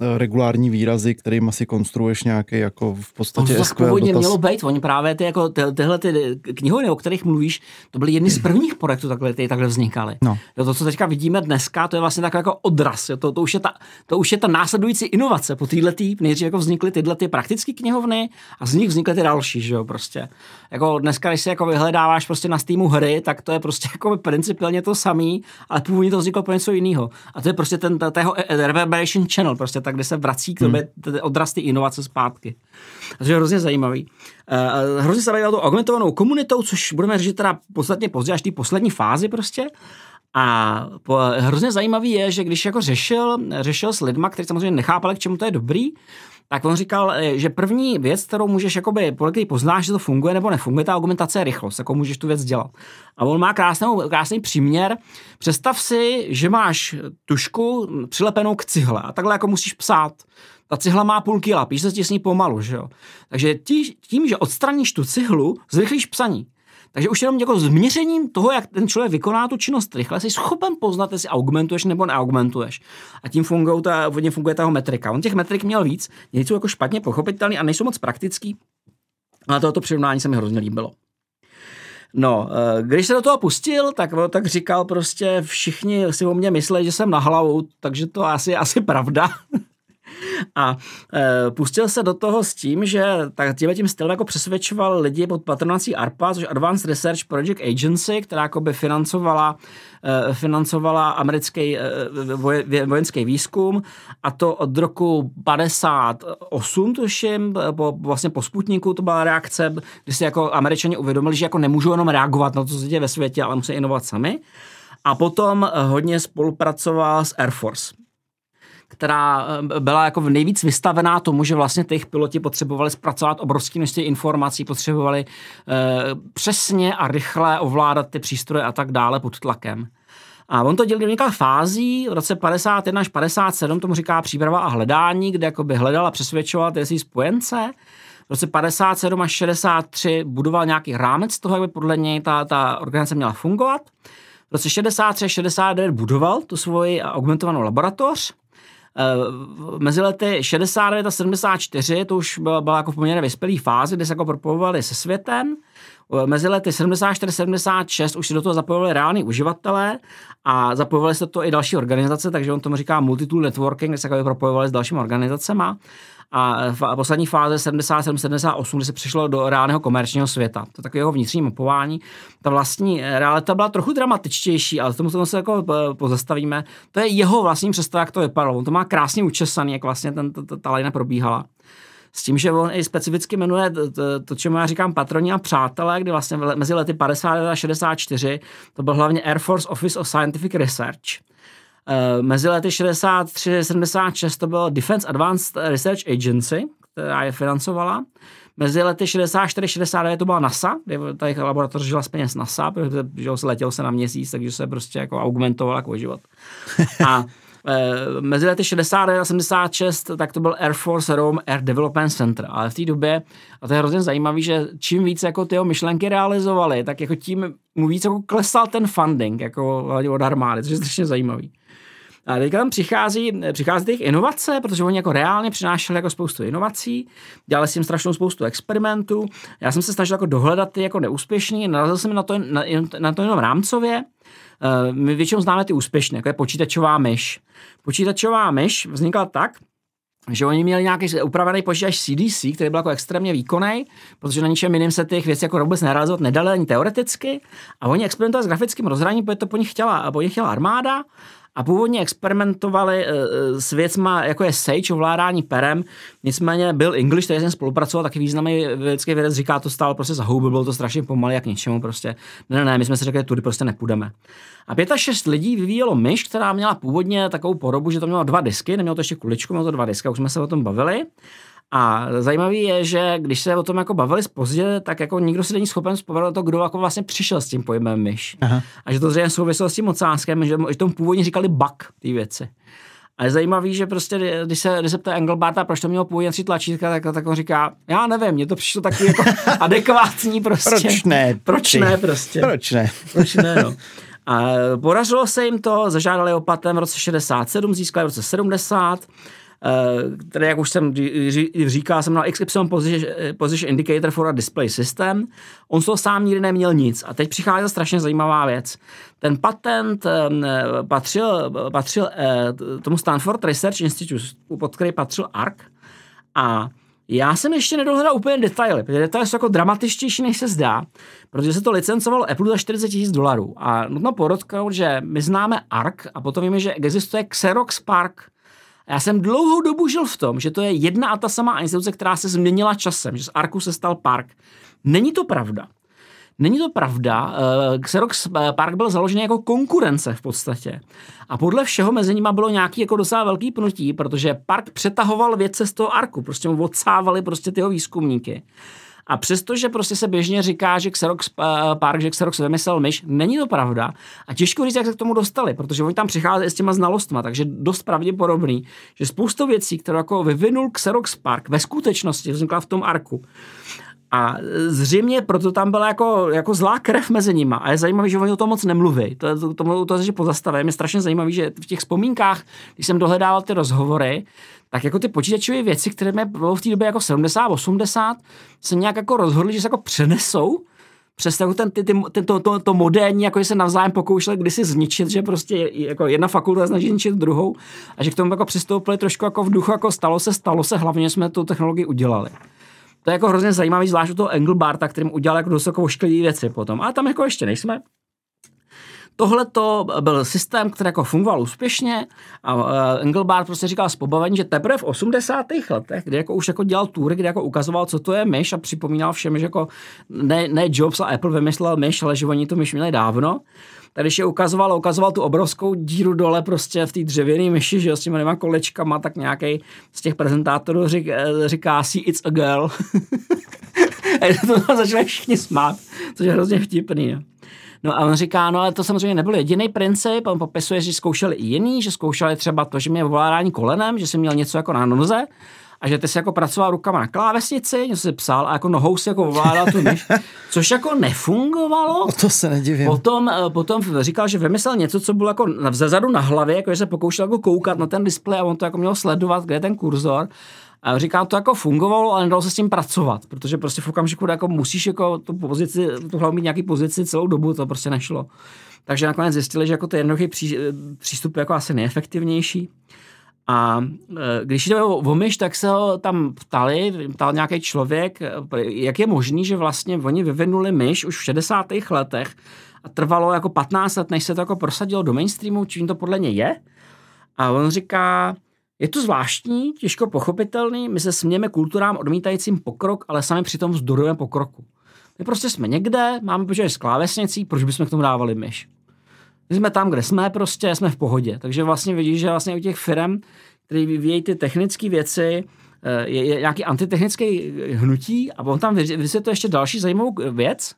uh, regulární výrazy, kterým asi konstruuješ nějaký jako v podstatě to SQL původně dotaz. mělo být, oni právě ty, jako ty, tyhle ty knihovny, o kterých mluvíš, to byly jedny z prvních projektů, takhle, ty takhle vznikaly. No. Jo, to, co teďka vidíme dneska, to je vlastně tak jako odraz, jo, to, to, už je ta, to už je ta následující inovace po této, nejdřív jako vznikly tyhle ty praktické knihovny A z nich vznikly ty další, že jo, prostě. Jako dneska, když si jako vyhledáváš prostě na Steamu hry, tak to je prostě [laughs] jako principiálně to samý, ale původně to vzniklo pro něco jiného. A to je prostě ten tého reverberation channel, prostě tak, kde se vrací k tobě hmm. odraz ty inovace zpátky. A to je hrozně zajímavý. Uh, hrozně se tou augmentovanou komunitou, což budeme říct teda podstatně později, až té poslední fázi prostě. A po, hrozně zajímavý je, že když jako řešil, řešil s lidma, kteří samozřejmě nechápali, k čemu to je dobrý, tak on říkal, eh, že první věc, kterou můžeš, jakoby, podle který poznáš, že to funguje nebo nefunguje, ta argumentace je rychlost, jako můžeš tu věc dělat. A on má krásnou, krásný příměr. Představ si, že máš tušku přilepenou k cihle a takhle jako musíš psát. Ta cihla má půl kila, píše se s ní pomalu, že jo. Takže tí, tím, že odstraníš tu cihlu, zrychlíš psaní. Takže už jenom jako změřením toho, jak ten člověk vykoná tu činnost rychle, jsi schopen poznat, jestli augmentuješ nebo neaugmentuješ. A tím fungují ta, hodně funguje ta metrika. On těch metrik měl víc, nejsou jako špatně pochopitelný a nejsou moc praktický. Ale tohoto přirovnání se mi hrozně líbilo. No, eh, když se do toho pustil, tak, tak říkal prostě všichni si o mě mysleli, že jsem na hlavu, takže to asi asi pravda. [laughs] A e, pustil se do toho s tím, že tak tím, tím stylem jako přesvědčoval lidi pod patronací ARPA, což Advanced Research Project Agency, která jako by financovala, e, financovala americký e, voje, vojenský výzkum a to od roku 58, tuším, po, vlastně po Sputniku to byla reakce, kdy si jako američani uvědomili, že jako nemůžou jenom reagovat na to, co se děje ve světě, ale musí inovat sami. A potom hodně spolupracoval s Air Force která eh, byla jako nejvíc vystavená tomu, že vlastně těch piloti potřebovali zpracovat obrovské množství informací, potřebovali uh, přesně a rychle ovládat ty přístroje a tak dále pod tlakem. A on to dělil do několika fází, v roce 51 až 57 tomu říká příprava a hledání, kde jakoby hledal a přesvědčoval ty spojence. V roce 57 až 63 budoval nějaký rámec toho, jak by podle něj ta, ta organizace měla fungovat. V roce 63 69 budoval tu svoji augmentovanou laboratoř mezi lety 69 a 74 to už byla, byla jako v poměrně vyspělý fázi, kde se jako propojovali se světem. Mezi lety 74 76 už si do toho zapojovali reální uživatelé a zapojovali se to i další organizace, takže on tomu říká multitool networking, kde se jako propojovali s dalšími organizacemi. A v poslední fáze 77-78, kdy se přišlo do reálného komerčního světa. To takové jeho vnitřní mapování. Ta vlastní realita byla trochu dramatičtější, ale tomu se jako eh, pozastavíme. To je jeho vlastní představa, jak to vypadalo. On to má krásně učesaný, jak vlastně ten, ta, ta lajna probíhala. S tím, že on i specificky jmenuje to, to, to čemu já říkám patroni a přátelé, kdy vlastně mezi lety 50 a 64 to byl hlavně Air Force Office of Scientific Research. Uh, mezi lety 63 a 76 to bylo Defense Advanced Research Agency, která je financovala. Mezi lety 64 69 to byla NASA, kde ta laboratoř žila z peněz NASA, protože se letělo se na měsíc, takže se prostě jako augmentoval jako život. A mezi lety 69 a 76 tak to byl Air Force Rome Air Development Center, ale v té době, a to je hrozně zajímavé, že čím víc jako ty myšlenky realizovali, tak jako tím mu víc jako klesal ten funding jako od armády, což je strašně zajímavý. A teďka tam přichází, přichází těch inovace, protože oni jako reálně přinášeli jako spoustu inovací, dělali s tím strašnou spoustu experimentů. Já jsem se snažil jako dohledat ty jako neúspěšný, narazil jsem na to, na, na to jenom rámcově. Uh, my většinou známe ty úspěšné, jako je počítačová myš. Počítačová myš vznikla tak, že oni měli nějaký upravený počítač CDC, který byl jako extrémně výkonný, protože na ničem jiném se těch věcí jako vůbec nerealizovat nedali ani teoreticky. A oni experimentovali s grafickým rozhraním, protože to po nich chtěla, po nich chtěla armáda a původně experimentovali eh, eh, s věcma, jako je Sage, ovládání perem, nicméně byl English, který jsem spolupracoval, taky významný vědecký vědec, říká, to stálo prostě za houby, bylo to strašně pomalé, jak ničemu prostě. Ne, ne, ne, my jsme si řekli, tudy prostě nepůjdeme. A pět až šest lidí vyvíjelo myš, která měla původně takovou podobu, že to mělo dva disky, nemělo to ještě kuličku, mělo to dva disky, už jsme se o tom bavili. A zajímavý je, že když se o tom jako bavili pozdě, tak jako nikdo si není schopen vzpomenout to, kdo jako vlastně přišel s tím pojmem myš. Aha. A že to zřejmě souviselo s tím ocáskem, že, že tomu původně říkali bug, ty věci. A je zajímavý, že prostě, když se, když se ptá Engelbarta, proč to mělo původně tři tlačítka, tak, tak on říká, já nevím, mně to přišlo taky jako [laughs] adekvátní prostě. Proč ne? Proč ne prostě? Proč ne? Proč ne, no. [laughs] A podařilo se jim to, zažádali o patent v roce 67, získali v roce 70, který, jak už jsem říkal, jsem na XY position, Indicator for a Display System. On z toho sám nikdy neměl nic. A teď přichází strašně zajímavá věc. Ten patent patřil, patřil tomu Stanford Research Institute, pod který patřil ARC. A Já jsem ještě nedohledal úplně detaily, protože detaily jsou jako dramatičtější, než se zdá, protože se to licencovalo Apple za 40 tisíc dolarů. A nutno podotknout, že my známe ARC a potom víme, že existuje Xerox Park. Já jsem dlouhou dobu žil v tom, že to je jedna a ta samá instituce, která se změnila časem, že z ARCu se stal Park. Není to pravda. Není to pravda. Eh, Xerox eh, Park byl založený jako konkurence v podstatě. A podle všeho mezi nimi bylo nějaký jako docela velký pnutí, protože Park přetahoval věce z toho arku, prostě mu odsávali prostě tyho výzkumníky. A přestože prostě se běžně říká, že Xerox eh, Park, že Xerox vymyslel myš, není to pravda. A těžko říct, jak se k tomu dostali, protože oni tam přicházeli s těma znalostma, takže dost pravděpodobný, že spoustu věcí, které jako vyvinul Xerox Park, ve skutečnosti vznikla v tom arku. A zřejmě proto tam byla jako, jako zlá krev mezi nimi. A je zajímavé, že oni o tom moc nemluví. To, to, to, to, to pozastavím. Je strašně zajímavé, že v těch vzpomínkách, když jsem dohledával ty rozhovory, tak jako ty počítačové věci, které mě bylo v té době jako 70, 80, se nějak jako rozhodli, že se jako přenesou přes jako ten, ty, ty, ten, to, to, to moderní, jako se navzájem pokoušeli kdysi zničit, že prostě jako jedna fakulta snaží zničit druhou a že k tomu jako přistoupili trošku jako v duchu, jako stalo se, stalo se, hlavně jsme tu technologii udělali. To je jako hrozně zajímavý, zvlášť u toho Engelbarta, kterým udělal jako dosokou šklivý věci potom. A tam jako ještě nejsme. Tohle to byl systém, který jako fungoval úspěšně a uh, Engelbart prostě říkal z pobavení, že teprve v 80. letech, kdy jako už jako dělal tury, kdy jako ukazoval, co to je myš a připomínal všem, že jako ne, ne Jobs a Apple vymyslel myš, ale že oni tu myš měli dávno, tak když je ukazoval, ukazoval tu obrovskou díru dole prostě v té dřevěné myši, že s těma dvěma kolečkama, tak nějaký z těch prezentátorů řík, eh, říká see it's a girl. [laughs] a to začali všichni smát, což je hrozně vtipný. No. No a on říká, no ale to samozřejmě nebyl jediný princip, on popisuje, že zkoušeli i jiný, že zkoušeli třeba to, že mě ovládání kolenem, že jsem měl něco jako na noze, a že ty si jako pracoval rukama na klávesnici, něco si psal a jako nohou si jako ovládal tu myš, což jako nefungovalo. O to se nedivím. Potom, eh, potom říkal, že vymyslel něco, co bylo jako zezadu na hlavě, jako že se pokoušel jako koukat na ten displej a on to jako měl sledovat, kde je ten kurzor. A říkám, to jako fungovalo, ale nedalo se s tím pracovat, protože prostě v okamžiku, jako musíš jako tu pozici, tu hlavu mít nějaký pozici celou dobu, to prostě nešlo. Takže nakonec zjistili, že jako to jednoduchý pří, přístup je jako asi nejefektivnější. A e, když jde o myš, tak se ho tam ptali, ptal nějaký člověk, e, jak je možný, že vlastně oni vyvinuli myš už v 60. letech a trvalo jako 15 let, než se to jako prosadilo do mainstreamu, čím to podle něj je. A on říká, je to zvláštní, těžko pochopitelný, my se smějeme kulturám odmítajícím pokrok, ale sami přitom vzdorujeme pokroku. My prostě jsme někde, máme počítač s klávesnicí, proč bychom k tomu dávali myš? My jsme tam, kde jsme, prostě jsme v pohodě. Takže vlastně vidíš, že vlastně u těch firm, které vyvíjejí ty technické věci, eh, je, je nějaký antitechnický hnutí a on tam vysvětluje ještě další zajímavou věc,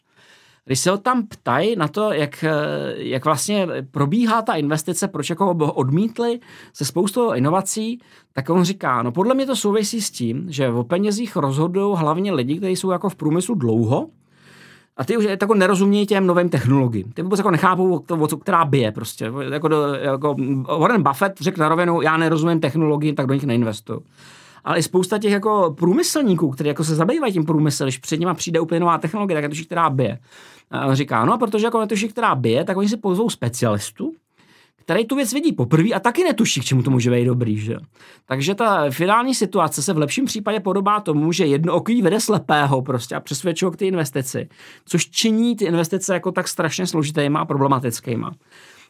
když se ho tam ptají na to, jak, eh, jak vlastně probíhá ta investice, proč jako ho odmítli se spoustou inovací, tak on říká, no podle mě to souvisí s tím, že o penězích rozhodují hlavně lidi, kteří jsou jako v průmyslu dlouho, a ty už jako nerozumějí těm novým technologiím. Ty vůbec jako nechápou, to, co, která bije prostě. Jako, do, jako Warren Buffett řekl na rovinu, já nerozumím technologiím, tak do nich neinvestuju. Ale i spousta těch jako průmyslníků, kteří jako se zabývají tím průmyslem, když před nimi přijde úplně nová technologie, tak to která bije. A on říká, no, protože jako netuší, která bije, tak oni si pozvou specialistu, který tu věc vidí poprvé a taky netuší, k čemu to může být dobrý. Že? Takže ta finální situace se v lepším případě podobá tomu, že jedno oký vede slepého prostě a přesvědčuje k té investici, což činí ty investice jako tak strašně složitýma a problematickýma.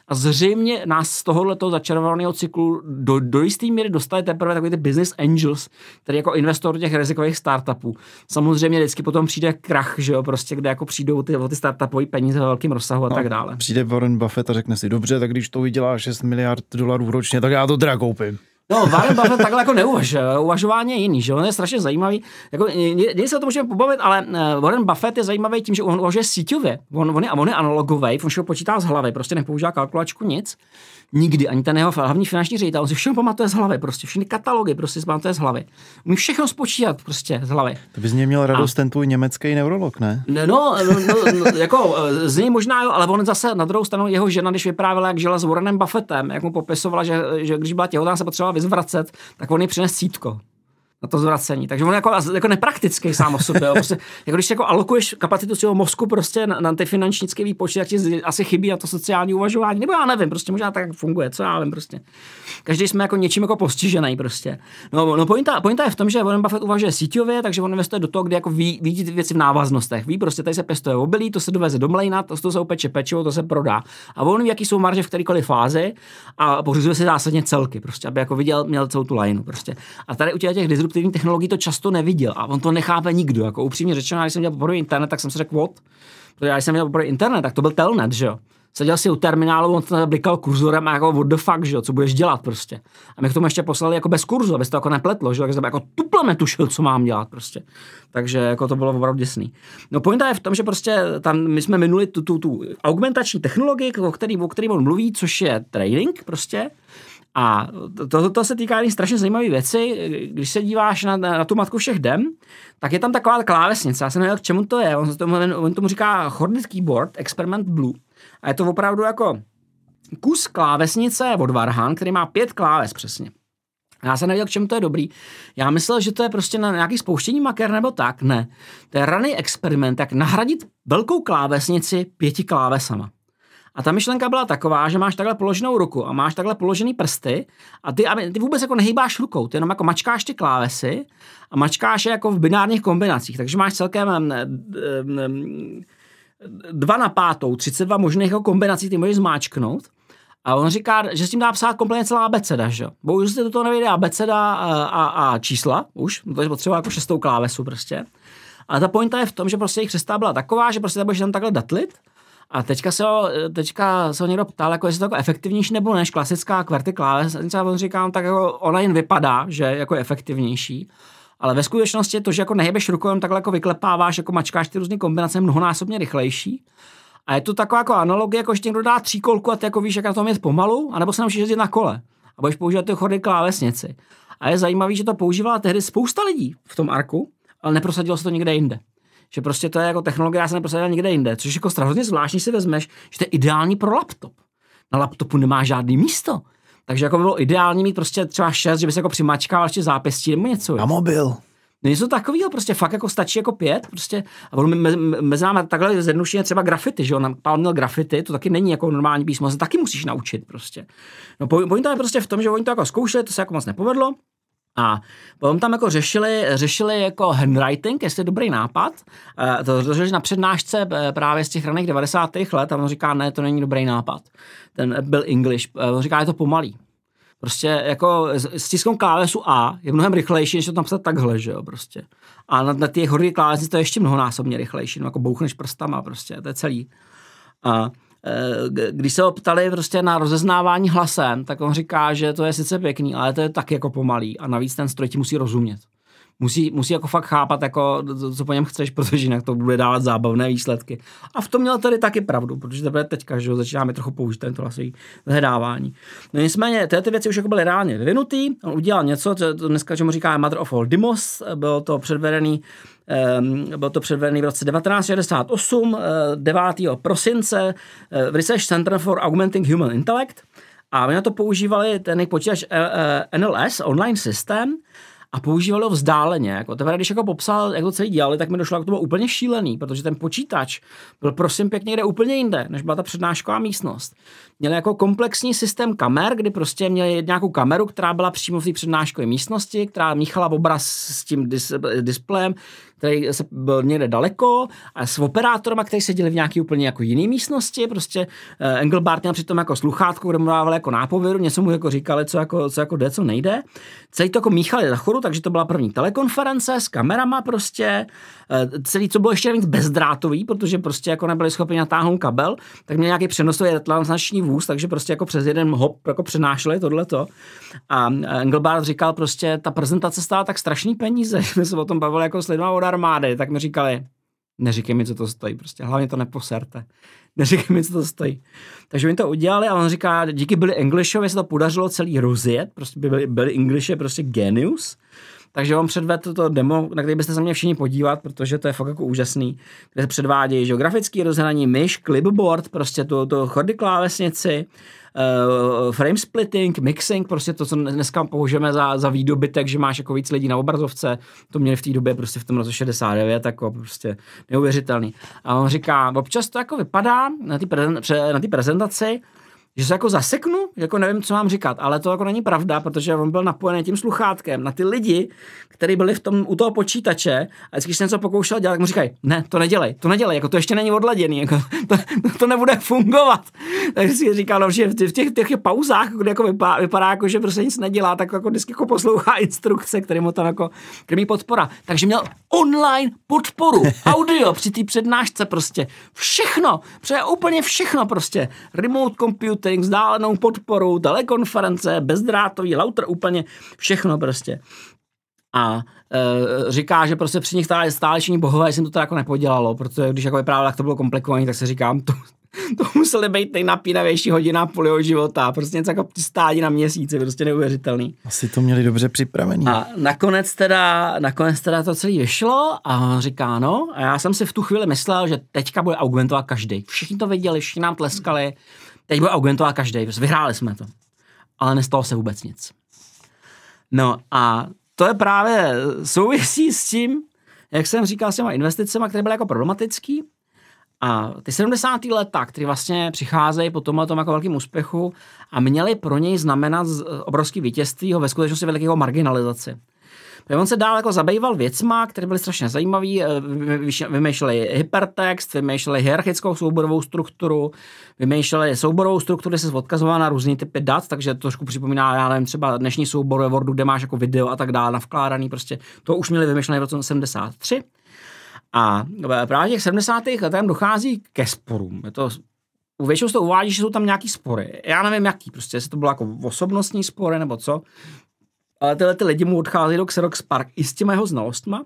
A zřejmě nás z tohoto začarovaného cyklu do, do jisté míry dostali teprve takový ty business angels, který jako investor těch rizikových startupů. Samozřejmě vždycky potom přijde krach, že jo, prostě, kde jako přijdou ty, ty startupové peníze ve velkém rozsahu a no, tak dále. Přijde Warren Buffett a řekne si, dobře, tak když to vydělá 6 miliard dolarů ročně, tak já to teda koupím. No, Warren Buffett takhle jako neuvažuje. Uvažování je jiný, že on je strašně zajímavý. Jako, někdy se o tom můžeme pobavit, ale eh, Warren Buffett je zajímavý tím, že on uvažuje síťově. On, on, je, on je analogový, on všechno počítá z hlavy, prostě nepoužívá kalkulačku, nic. Nikdy, ani ten jeho hlavní finanční ředitel, on si všechno pamatuje z hlavy, prostě všechny katalogy prostě si pamatuje z hlavy. Umí všechno spočítat prostě z hlavy. To bys něj měl radost a... ten tvůj německý neurolog, ne? No, no, no, no jako eh, z něj možná jo, ale on zase na druhou stranu jeho žena, když vyprávěla, jak žila s Warrenem Buffettem, jak mu popisovala, že, že když byla těhotná, se potřebovala vyzvracet, tak on ji přines sítko. Na to zvracení. Takže on je jako, jako nepraktický sám o sobě. Jo. Prostě, jako když jako alokuješ kapacitu svého mozku prostě na, na ty finančnické výpočty, tak ti asi chybí na to sociální uvažování. Nebo já nevím, prostě možná tak funguje, co já vím prostě. Každý jsme jako něčím jako postižený prostě. No, no pointa, pointa, je v tom, že Warren Buffett uvažuje síťově, takže on investuje do toho, kde jako ví, ví věci v návaznostech. Ví prostě, tady se pěstuje obilí, to se doveze do mlejna, to, to se upeče pečivo, to se prodá. A on ví, jaký jsou marže v kterékoliv fázi a pořizuje si zásadně celky, prostě, aby jako viděl, měl celou tu lineu. Prostě. A tady u těch disruptivních technologií to často neviděl a on to nechápe nikdo. Jako upřímně řečeno, když jsem dělal poprvé internet, tak jsem si řekl, what? Protože já jsem dělal poprvé internet, tak to byl telnet, že jo seděl si u terminálu, on to blikal kurzorem a jako what the fuck, že jo, co budeš dělat prostě. A my k tomu ještě poslali jako bez kurzu, aby to jako nepletlo, že jo, jsem jako tuple netušil, co mám dělat prostě. Takže jako to bylo opravdu děsný. No pointa je v tom, že prostě tam my jsme minuli tu, tu, tu augmentační technologii, o který, o který on mluví, což je trading prostě. A to, to se týká strašně zajímavé věci. Když se díváš na, na, na tu matku všech dem, tak je tam taková klávesnice. Já jsem nevěděl, k čemu to je. On, tomu, on tomu říká Hornet Keyboard Experiment Blue. A je to opravdu jako kus klávesnice od Varhan, který má pět kláves přesně. Já jsem nevěděl, k čemu to je dobrý. Já myslel, že to je prostě na nějaký spouštění maker nebo tak. Ne. To je raný experiment, jak nahradit velkou klávesnici pěti klávesama. A ta myšlenka byla taková, že máš takhle položenou ruku a máš takhle položený prsty a ty, ty vůbec jako nehýbáš rukou, ty jenom jako mačkáš ty klávesy a mačkáš je jako v binárních kombinacích, takže máš celkem dva na pátou, 32 možných jako kombinací, ty můžeš zmáčknout. A on říká, že s tím dá psát kompletně celá abeceda, že jo. Bohužel se do toho nevyjde abeceda a, a, a čísla už, no to je potřeba jako šestou klávesu prostě. A ta pointa je v tom, že prostě jejich přestávka byla taková, že prostě budeš tam takhle datlit a teďka se ho, teďka se ho někdo ptal, jako jestli to jako efektivnější nebo než klasická kvarty kláves. A on říká, tak jako ona jen vypadá, že jako efektivnější. Ale ve skutečnosti to, že jako nehybeš rukou, takhle jako vyklepáváš, jako mačkáš ty různé kombinace, mnohonásobně rychlejší. A je to taková jako analogie, jako že někdo dá kolku a ty jako víš, jak na tom je pomalu, anebo se naučíš jezdit na kole. A budeš používat ty chody klávesnici. A je zajímavý, že to používala tehdy spousta lidí v tom arku, ale neprosadilo se to někde jinde. Že prostě to je jako technologie, která se neprosadila někde jinde. Což je jako strašně zvláštní si vezmeš, že to je ideální pro laptop. Na laptopu nemá žádný místo. Takže jako by bylo ideální mít prostě třeba šest, že by se jako přimačkával ještě zápěstí nebo něco. Na mobil. Něco takového, prostě fakt jako stačí jako pět, prostě, a on mezi, mezi námi takhle zjednodušeně třeba grafity, že on pán měl grafity, to taky není jako normální písmo, se taky musíš naučit prostě. No point je prostě v tom, že oni to jako zkoušeli, to se jako moc nepovedlo, a potom tam jako řešili, řešili jako handwriting, jestli je dobrý nápad. E, to řešili na přednášce e, právě z těch raných 90. let a on říká, ne, to není dobrý nápad. Ten byl English. E, on říká, je to pomalý. Prostě jako stisknout klávesu A je mnohem rychlejší, než to tam psat takhle, že jo, prostě. A na, na těch horní klávesy to je ještě mnohonásobně rychlejší, no jako bouchneš prstama prostě, to je celý. A když se ho ptali prostě na rozeznávání hlasem, tak on říká, že to je sice pěkný, ale to je tak jako pomalý a navíc ten stroj ti musí rozumět musí, musí jako fakt chápat, jako, co po něm chceš, protože jinak to bude dávat zábavné výsledky. A v tom měl tady taky pravdu, protože teprve teďka, že začínáme trochu použít tento hlasový zhledávání. No nicméně, tyhle ty věci už jako byly reálně vyvinutý, on udělal něco, co dneska čemu říká Mother of All Demos, bylo to předvedený Um, bylo to předvedený v roce 1968, 9. Eh, prosince, eh, v Research Center for Augmenting Human Intellect. A my na to používali ten počítač eh, NLS, online systém, a používali ho vzdáleně. Jako teprve, když jako popsal, jak to celý dělali, tak mi došlo, jak to bylo úplně šílený, protože ten počítač byl prosím pěkně někde úplně jinde, než byla ta přednášková místnost. Měli jako komplexní systém kamer, kdy prostě měli nějakou kameru, která byla přímo v té přednáškové místnosti, která míchala obraz s tím dis- displejem, který se byl někde daleko a s operátorem, který seděli v nějaké úplně jako jiné místnosti, prostě uh, Engelbart měl přitom jako sluchátko, kde mu dával jako nápovědu, něco mu jako říkali, co jako, co jako jde, co nejde. Celý to jako míchali za chodu, takže to byla první telekonference s kamerama prostě, uh, celý, co bylo ještě víc bezdrátový, protože prostě jako nebyli schopni natáhnout kabel, tak měl nějaký přenosový transnační vůz, takže prostě jako přes jeden hop jako přenášeli tohleto. A Engelbart říkal prostě, ta prezentace stála tak strašný peníze, [laughs] jsme se o tom bavili jako s lidma od armády, tak mi říkali, neříkej mi, co to stojí, prostě hlavně to neposerte. [laughs] Neříkej mi, co to stojí. Takže mi to udělali a on říká, díky byli Englishovi se to podařilo celý rozjet, prostě byli, byli Englishe prostě genius. Takže on předvedl to demo, na který byste se měli všichni podívat, protože to je fakt jako úžasný, kde se předvádějí geografický rozhraní, myš, clipboard, prostě to, to chordy klávesnici, uh, frame splitting, mixing, prostě to, co dneska použijeme za, za výdobytek, že máš jako víc lidí na obrazovce, to měli v té době prostě v tom roce 69, jako prostě neuvěřitelný. A on říká, občas to jako vypadá na té prezen, prezentaci, že se jako zaseknu, jako nevím, co mám říkat, ale to jako není pravda, protože on byl napojený tím sluchátkem na ty lidi, kteří byli v tom, u toho počítače a když se něco pokoušel dělat, tak mu říkají, ne, to nedělej, to nedělej, jako to ještě není odladěný, jako [laughs] to, to nebude fungovat. Takže si říkal, no, že v těch, těch, těch pauzách, kde jako vypadá, vypadá, jako, že prostě nic nedělá, tak jako vždycky jako poslouchá instrukce, který mu tam jako krmí podpora. Takže měl online podporu, [laughs] audio při té přednášce prostě, všechno, přeje úplně všechno prostě, remote computer, routing, vzdálenou podporu, telekonference, bezdrátový router, úplně všechno prostě. A e, říká, že prostě při nich stále, stále činí bohové, jestli to tak jako nepodělalo, protože když jako vyprávěl, jak to bylo komplikované, tak se říkám, to, to museli být nejnapínavější hodina půl jeho života. Prostě něco jako stádí na měsíci, prostě neuvěřitelný. Asi to měli dobře připravený. A nakonec teda, nakonec teda to celé vyšlo a říká, no, a já jsem si v tu chvíli myslel, že teďka bude augmentovat každý. Všichni to viděli, všichni nám tleskali, Teď bude augmentovat každý, vyhráli jsme to. Ale nestalo se vůbec nic. No a to je právě souvisí s tím, jak jsem říkal, s těma investicemi, které byly jako problematický. A ty 70. leta, které vlastně přicházejí po tomhle tom jako velkým úspěchu a měly pro něj znamenat obrovský vítězství, ho ve skutečnosti velikého marginalizaci. On se dál jako zabýval věcma, které byly strašně zajímavé. Eh, vymýšleli hypertext, vymýšleli hierarchickou souborovou strukturu, vymýšleli souborovou strukturu, kde se odkazoval na různé typy dat, takže to trošku připomíná, já nevím, třeba dnešní soubor ve Wordu, kde máš jako video a tak dále navkládaný, prostě to už měli vymýšlené v roce 73. A právě těch 70. letech dochází ke sporům. Je to většinou se to uvádí, že jsou tam nějaký spory. Já nevím jaký, prostě jestli to bylo jako osobnostní spory nebo co ale tyhle ty lidi mu odchází do Xerox Park i s těma jeho znalostma.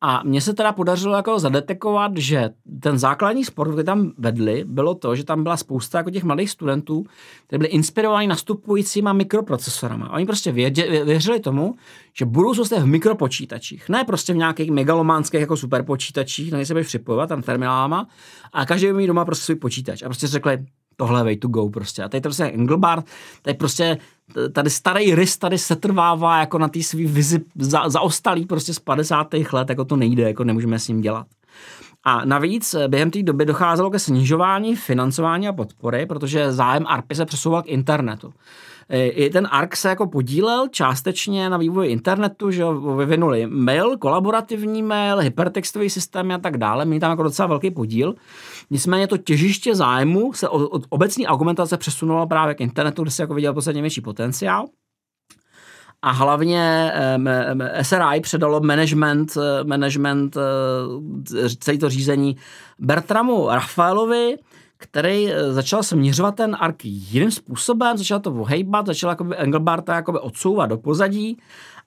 A mně se teda podařilo jako zadetekovat, že ten základní sport, který tam vedli, bylo to, že tam byla spousta jako těch mladých studentů, kteří byli inspirováni nastupujícíma mikroprocesorama. Oni prostě vědě, věřili tomu, že budoucnost je v mikropočítačích. Ne prostě v nějakých megalománských jako superpočítačích, na ně se budeš připojovat tam terminálama, a každý by mít doma prostě svůj počítač. A prostě řekli, tohle way to go prostě. A tady to prostě Engelbart, tady prostě tady starý rys tady setrvává jako na té svý vizi za, zaostalý prostě z 50. let, jako to nejde, jako nemůžeme s ním dělat. A navíc eh, během té doby docházelo ke snižování financování a podpory, protože zájem ARPy se přesouval k internetu. I ten ARC se jako podílel částečně na vývoji internetu, že vyvinuli mail, kolaborativní mail, hypertextový systém a tak dále, měli tam jako docela velký podíl. Nicméně to těžiště zájmu se od obecní argumentace přesunulo právě k internetu, kde se jako viděl posledně větší potenciál. A hlavně um, SRI předalo management, eh, management uh, celé to řízení Bertramu Rafaelovi, který eh, začal směřovat ten ark jiným způsobem, začal to ohejbat, začal jakoby Engelbarta jakoby odsouvat do pozadí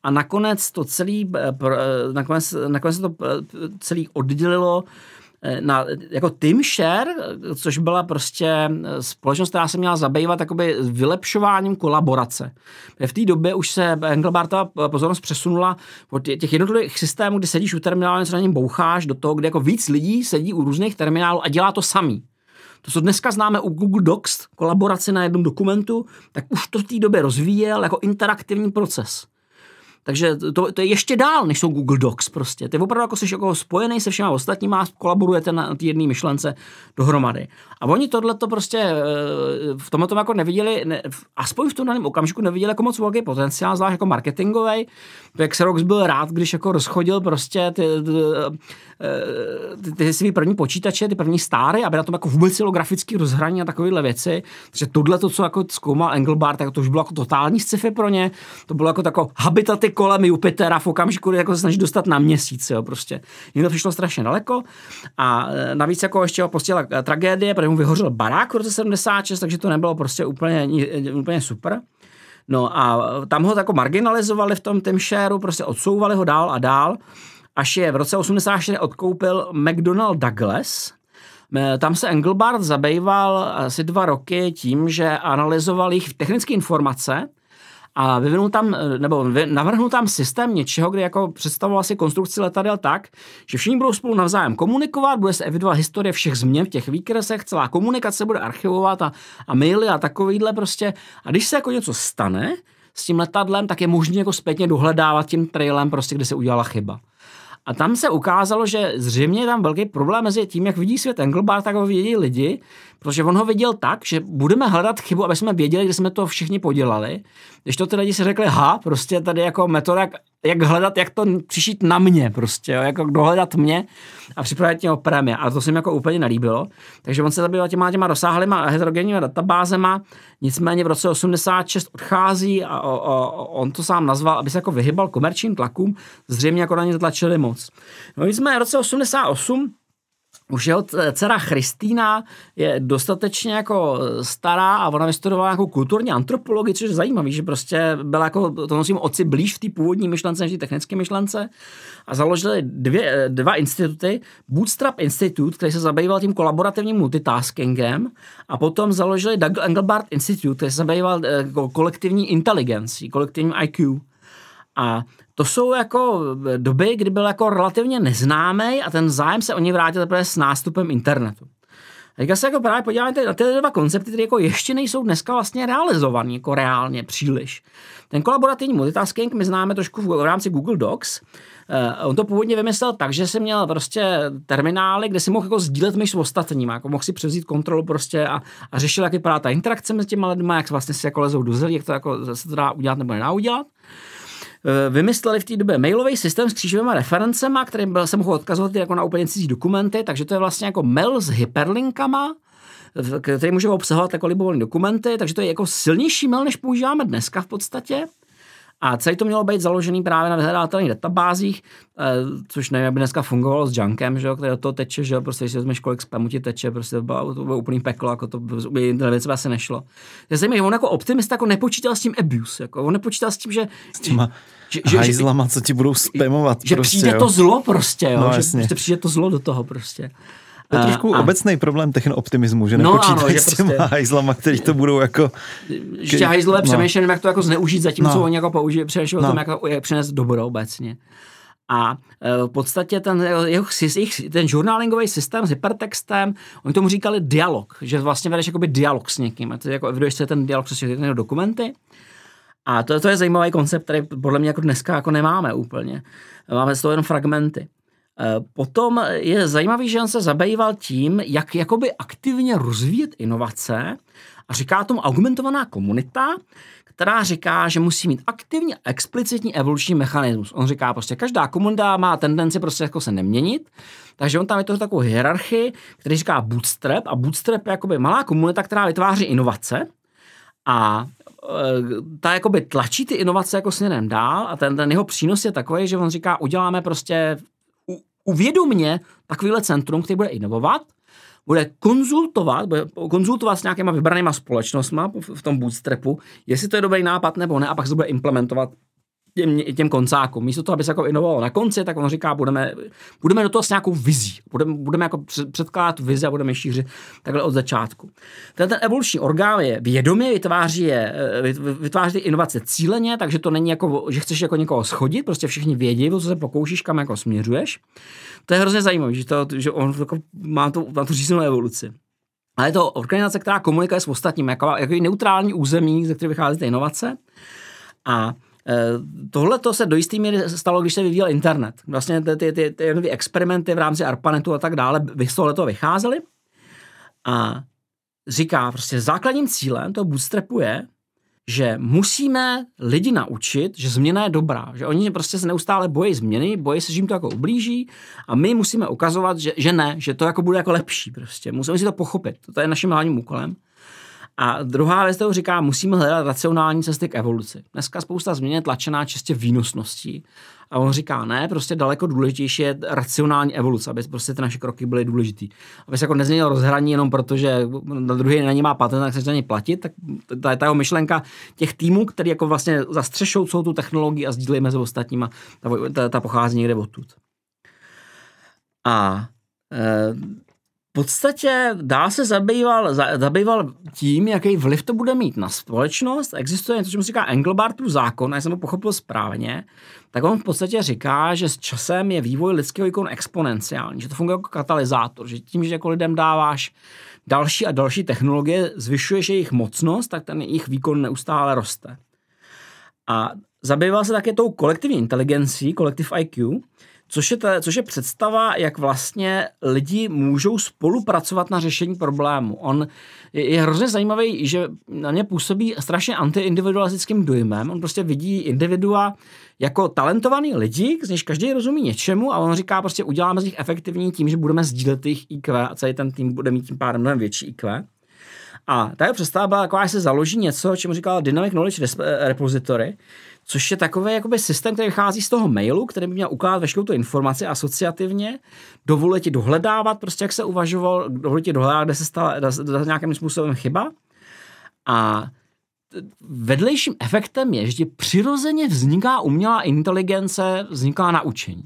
a nakonec to celý, eh, eh, nakonec, nakonec to celý oddělilo na, jako Timshare, což byla prostě společnost, která se měla zabývat jakoby vylepšováním kolaborace. V té době už se Engelbartova pozornost přesunula od těch jednotlivých systémů, kdy sedíš u terminálu, něco na něm boucháš, do toho, kde jako víc lidí sedí u různých terminálů a dělá to samý. To, co dneska známe u Google Docs, kolaborace na jednom dokumentu, tak už to v té době rozvíjel jako interaktivní proces. Takže to, to je ještě dál, než jsou Google Docs prostě. Ty opravdu jako jsi jako spojený se všema ostatníma a kolaborujete na, té jedné myšlence dohromady. A oni tohle to prostě eh, v tomhle tom jako neviděli, ne, aspoň v tom daném okamžiku neviděli jako moc velký potenciál, zvlášť jako marketingový. Xerox byl rád, když jako rozchodil prostě ty, ty, ty, ty svý první počítače, ty první stáry, aby na tom jako vůbec bylo grafický rozhraní a takovéhle věci. Takže tohle to, co jako zkoumal Engelbart, tak to už bylo jako totální sci-fi pro ně. To bylo jako tako habitaty kolem Jupitera v okamžiku, kdy jako se snaží dostat na měsíc, jo, prostě. Jim to přišlo strašně daleko a navíc jako ještě ho postihla tragédie, protože mu vyhořel barák v roce 76, takže to nebylo prostě úplně, úplně super. No a tam ho jako marginalizovali v tom Timshareu, prostě odsouvali ho dál a dál, až je v roce 84 odkoupil McDonnell Douglas, tam se Engelbart zabýval asi dva roky tím, že analyzoval jejich technické informace a vyvinul tam, nebo navrhnul tam systém něčeho, kde jako představoval si konstrukci letadel tak, že všichni budou spolu navzájem komunikovat, bude se evidovat historie všech změn v těch výkresech, celá komunikace bude archivovat a, a maily a takovýhle prostě. A když se jako něco stane s tím letadlem, tak je možné jako zpětně dohledávat tím trailem prostě, kde se udělala chyba. A tam se ukázalo, že zřejmě je tam velký problém mezi tím, jak vidí svět Engelbart, tak ho vidí lidi, protože on ho viděl tak, že budeme hledat chybu, aby jsme věděli, kde jsme to všichni podělali. Když to ty lidi si řekli, ha, prostě tady jako metoda, jak, hledat, jak to přišít na mě, prostě, jo, jako dohledat mě a připravit těho prémie. A to se mi jako úplně nelíbilo. Takže on se zabýval těma, těma rozsáhlýma heterogenníma databázema, nicméně v roce 86 odchází a o, o, on to sám nazval, aby se jako vyhybal komerčním tlakům, zřejmě jako na ně tlačili moc. No nicméně v roce 88 už jeho dcera Christína je dostatečně jako stará a ona vystudovala jako kulturní antropologii, což je zajímavý, že prostě byla jako, to nosím oci blíž v té původní myšlence než v technické myšlence a založili dvě, dva instituty, Bootstrap Institute, který se zabýval tím kolaborativním multitaskingem a potom založili Doug Engelbart Institute, který se zabýval eh, kolektivní inteligencí, kolektivním IQ. A to jsou jako doby, kdy byl jako relativně neznámý a ten zájem se o ně vrátil teprve s nástupem internetu. Teďka se jako právě podíváme na ty dva koncepty, které jako ještě nejsou dneska vlastně realizované jako reálně příliš. Ten kolaborativní multitasking my známe trošku v, rámci Google Docs. Uh, on to původně vymyslel tak, že se měl prostě terminály, kde si mohl jako sdílet myš s ostatními, jako mohl si převzít kontrolu prostě a, a řešil, jak vypadá ta interakce mezi těma lidmi, jak vlastně si jako lezou do zelí, jak to jako se to dá udělat nebo nedá udělat. Eh, vymysleli v té době mailový systém s křížovými referencemi, který byl, se mohl odkazovat jako na úplně cizí dokumenty, takže to je vlastně jako mail s hyperlinkama, který může obsahovat jako libovolné dokumenty, takže to je jako silnější mail, než používáme dneska v podstatě. A celý to mělo být založený právě na vyhledatelných databázích, eh, což nevím, jak by dneska fungovalo s junkem, že jo, který to teče, že jo, prostě když si vezmeš, kolik spamu ti teče, prostě to bylo, to bylo úplný peklo, jako to by internet asi nešlo. Já se že on jako optimista jako nepočítal s tím abuse, jako on nepočítal s tím, že... S těma že, že, hajzlama, co ti budou spamovat. Že prostě, přijde jo. to zlo prostě, jo, no, že prostě přijde to zlo do toho prostě. To je trošku a, obecný problém techno-optimismu, že no, ano, že s těma prostě, hajzlama, který to budou jako... Že hajzlové no. přemýšlím, jak to jako zneužít, zatímco no. oni jako použijí, přemýšlí no. o tom, jak, jak přinést dobro obecně. A e, v podstatě ten, jeho, ten žurnálingový systém s hypertextem, oni tomu říkali dialog, že vlastně vedeš jakoby dialog s někým. A ty jako eviduješ se ten dialog přes všechny dokumenty. A to, to je zajímavý koncept, který podle mě jako dneska jako nemáme úplně. Máme z toho jenom fragmenty. Potom je zajímavý, že on se zabýval tím, jak jakoby aktivně rozvíjet inovace a říká tomu augmentovaná komunita, která říká, že musí mít aktivně explicitní evoluční mechanismus. On říká prostě, každá komunita má tendenci prostě jako se neměnit, takže on tam je to takovou hierarchii, který říká bootstrap a bootstrap je jakoby malá komunita, která vytváří inovace a eh, ta jakoby tlačí ty inovace jako směrem dál a ten, ten jeho přínos je takový, že on říká, uděláme prostě uvědomně takovýhle centrum, který bude inovovat, bude konzultovat, bude konzultovat s nějakýma vybranýma společnostmi v tom bootstrapu, jestli to je dobrý nápad nebo ne, a pak se bude implementovat těm, těm koncákům. Místo toho, aby se jako inovovalo na konci, tak on říká, budeme, budeme do toho s nějakou vizí. Budeme, budeme jako předkládat vizi a budeme šířit takhle od začátku. Ten, ten evoluční orgán je vědomě, vytváří, je, vytváří ty inovace cíleně, takže to není jako, že chceš jako někoho schodit, prostě všichni vědí, co se pokoušíš, kam jako směřuješ. To je hrozně zajímavé, že, to, že on jako má, to, má tu řízenou evoluci. Ale je to organizace, která komunikuje s ostatním, jako, jako neutrální území, ze které vychází ty inovace. A Eh, tohle to se do jisté míry stalo, když se vyvíjel internet. Vlastně ty, ty, ty, ty experimenty v rámci ARPANETu a tak dále z tohle vycházely. A říká, prostě základním cílem toho bootstrapu je, že musíme lidi naučit, že změna je dobrá, že oni prostě se neustále bojí změny, bojí se, že jim to jako ublíží a my musíme ukazovat, že, že ne, že to jako bude jako lepší prostě. Musíme si to pochopit. To je naším hlavním úkolem. A druhá věc, kterou říká, musíme hledat racionální cesty k evoluci. Dneska spousta změn je tlačená čistě výnosností. A on říká, ne, prostě daleko důležitější je racionální evoluce, aby prostě ty naše kroky byly důležitý. Aby se jako nezměnil rozhraní jenom proto, že na druhý na ní má patent, tak se za ně platit, tak ta, ta jeho myšlenka těch týmů, který jako vlastně zastřešou celou tu technologii a sdílejí mezi ostatníma, ta, ta, ta pochází někde odtud. A e, podstatě dá se zabýval, zabýval tím, jaký vliv to bude mít na společnost. Existuje něco, čemu se říká Engelbartův zákon, a já jsem to pochopil správně, tak on v podstatě říká, že s časem je vývoj lidského výkonu exponenciální, že to funguje jako katalyzátor, že tím, že jako lidem dáváš další a další technologie, zvyšuješ jejich mocnost, tak ten jejich výkon neustále roste. A zabýval se také tou kolektivní inteligencí, kolektiv IQ, což je, ta, což je představa, jak vlastně lidi můžou spolupracovat na řešení problému. On je, je hrozně zajímavý, že na ně působí strašně antiindividualistickým dojmem. On prostě vidí individua jako talentovaný lidi, z něž každý rozumí něčemu a on říká prostě uděláme z nich efektivní tím, že budeme sdílet jejich IQ a celý ten tým bude mít tím pádem mnohem větší IQ. A ta představa byla taková, že se založí něco, čemu říkal Dynamic Knowledge Repository, což je takový jakoby systém, který vychází z toho mailu, který by měl ukládat veškerou tu informaci asociativně, dovolit ti dohledávat, prostě jak se uvažoval, dovolit ti dohledávat, kde se stala, kde nějakým způsobem chyba. A vedlejším efektem je, že přirozeně vzniká umělá inteligence, vzniká naučení.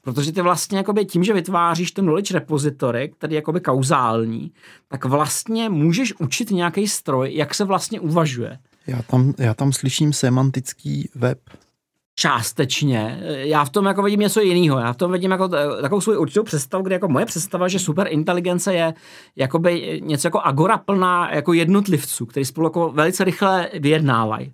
Protože ty vlastně jakoby tím, že vytváříš ten knowledge repository, který je jakoby kauzální, tak vlastně můžeš učit nějaký stroj, jak se vlastně uvažuje. Já tam, já tam slyším semantický web. Částečně. Já v tom jako vidím něco jiného. Já v tom vidím jako takovou svou určitou představu, kde jako moje představa, že super inteligence je jakoby něco jako agora plná jako jednotlivců, který spolu jako velice rychle vyjednávají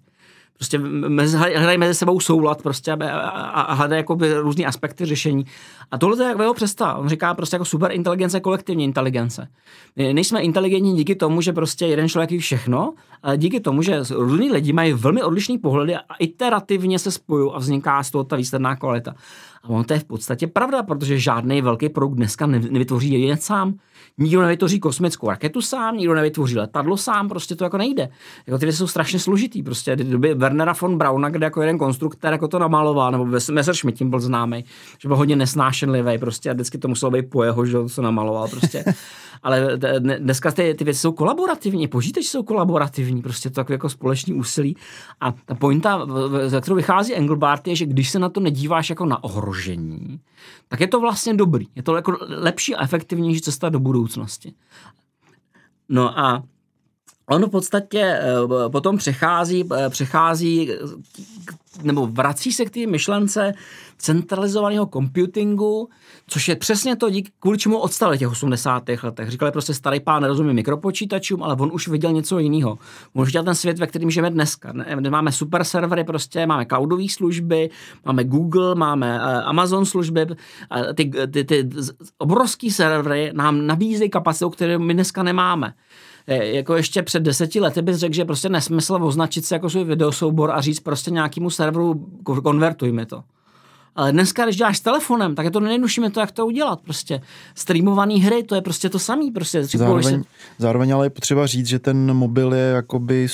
prostě mezi, hledají mezi sebou soulad prostě a, a hledají jako různé aspekty řešení. A tohle je jako jeho představa. On říká prostě jako super inteligence, kolektivní inteligence. My nejsme inteligentní díky tomu, že prostě jeden člověk ví všechno, ale díky tomu, že různí lidi mají velmi odlišné pohledy a iterativně se spojují a vzniká z toho ta výsledná kvalita. A ono to je v podstatě pravda, protože žádný velký produkt dneska nevytvoří jeden sám. Nikdo nevytvoří kosmickou raketu sám, nikdo nevytvoří letadlo sám, prostě to jako nejde. Jako ty věci jsou strašně složitý. Prostě v době Wernera von Brauna, kde jako jeden konstruktor jako to namaloval, nebo Messerschmitt tím byl známý, že byl hodně nesnášenlivý prostě a vždycky to muselo být po jeho, že to namaloval prostě. [laughs] Ale dneska ty, ty věci jsou kolaborativní, počítače jsou kolaborativní, prostě to jako společný úsilí. A ta pointa, ze kterou vychází Engelbart, je, že když se na to nedíváš jako na ohrožení, tak je to vlastně dobrý. Je to jako lepší a efektivnější cesta do budoucnosti. No a on v podstatě eh, potom přechází, eh, přechází nebo vrací se k té myšlence centralizovaného computingu, což je přesně to, díky, kvůli čemu odstali těch 80. letech. Říkali prostě starý pán nerozumí mikropočítačům, ale on už viděl něco jiného. On už viděl ten svět, ve kterém žijeme dneska. Ne? Máme super servery, prostě máme cloudové služby, máme Google, máme uh, Amazon služby. Uh, ty, ty, ty obrovský servery nám nabízejí kapacitu, kterou my dneska nemáme jako ještě před deseti lety bys řekl, že prostě nesmysl označit se jako svůj videosoubor a říct prostě nějakému serveru konvertuj mi to. Ale dneska, když děláš s telefonem, tak je to nejjednodušší to, jak to udělat. Prostě streamované hry, to je prostě to samé. Prostě. Zároveň, se... zároveň ale je potřeba říct, že ten mobil je jakoby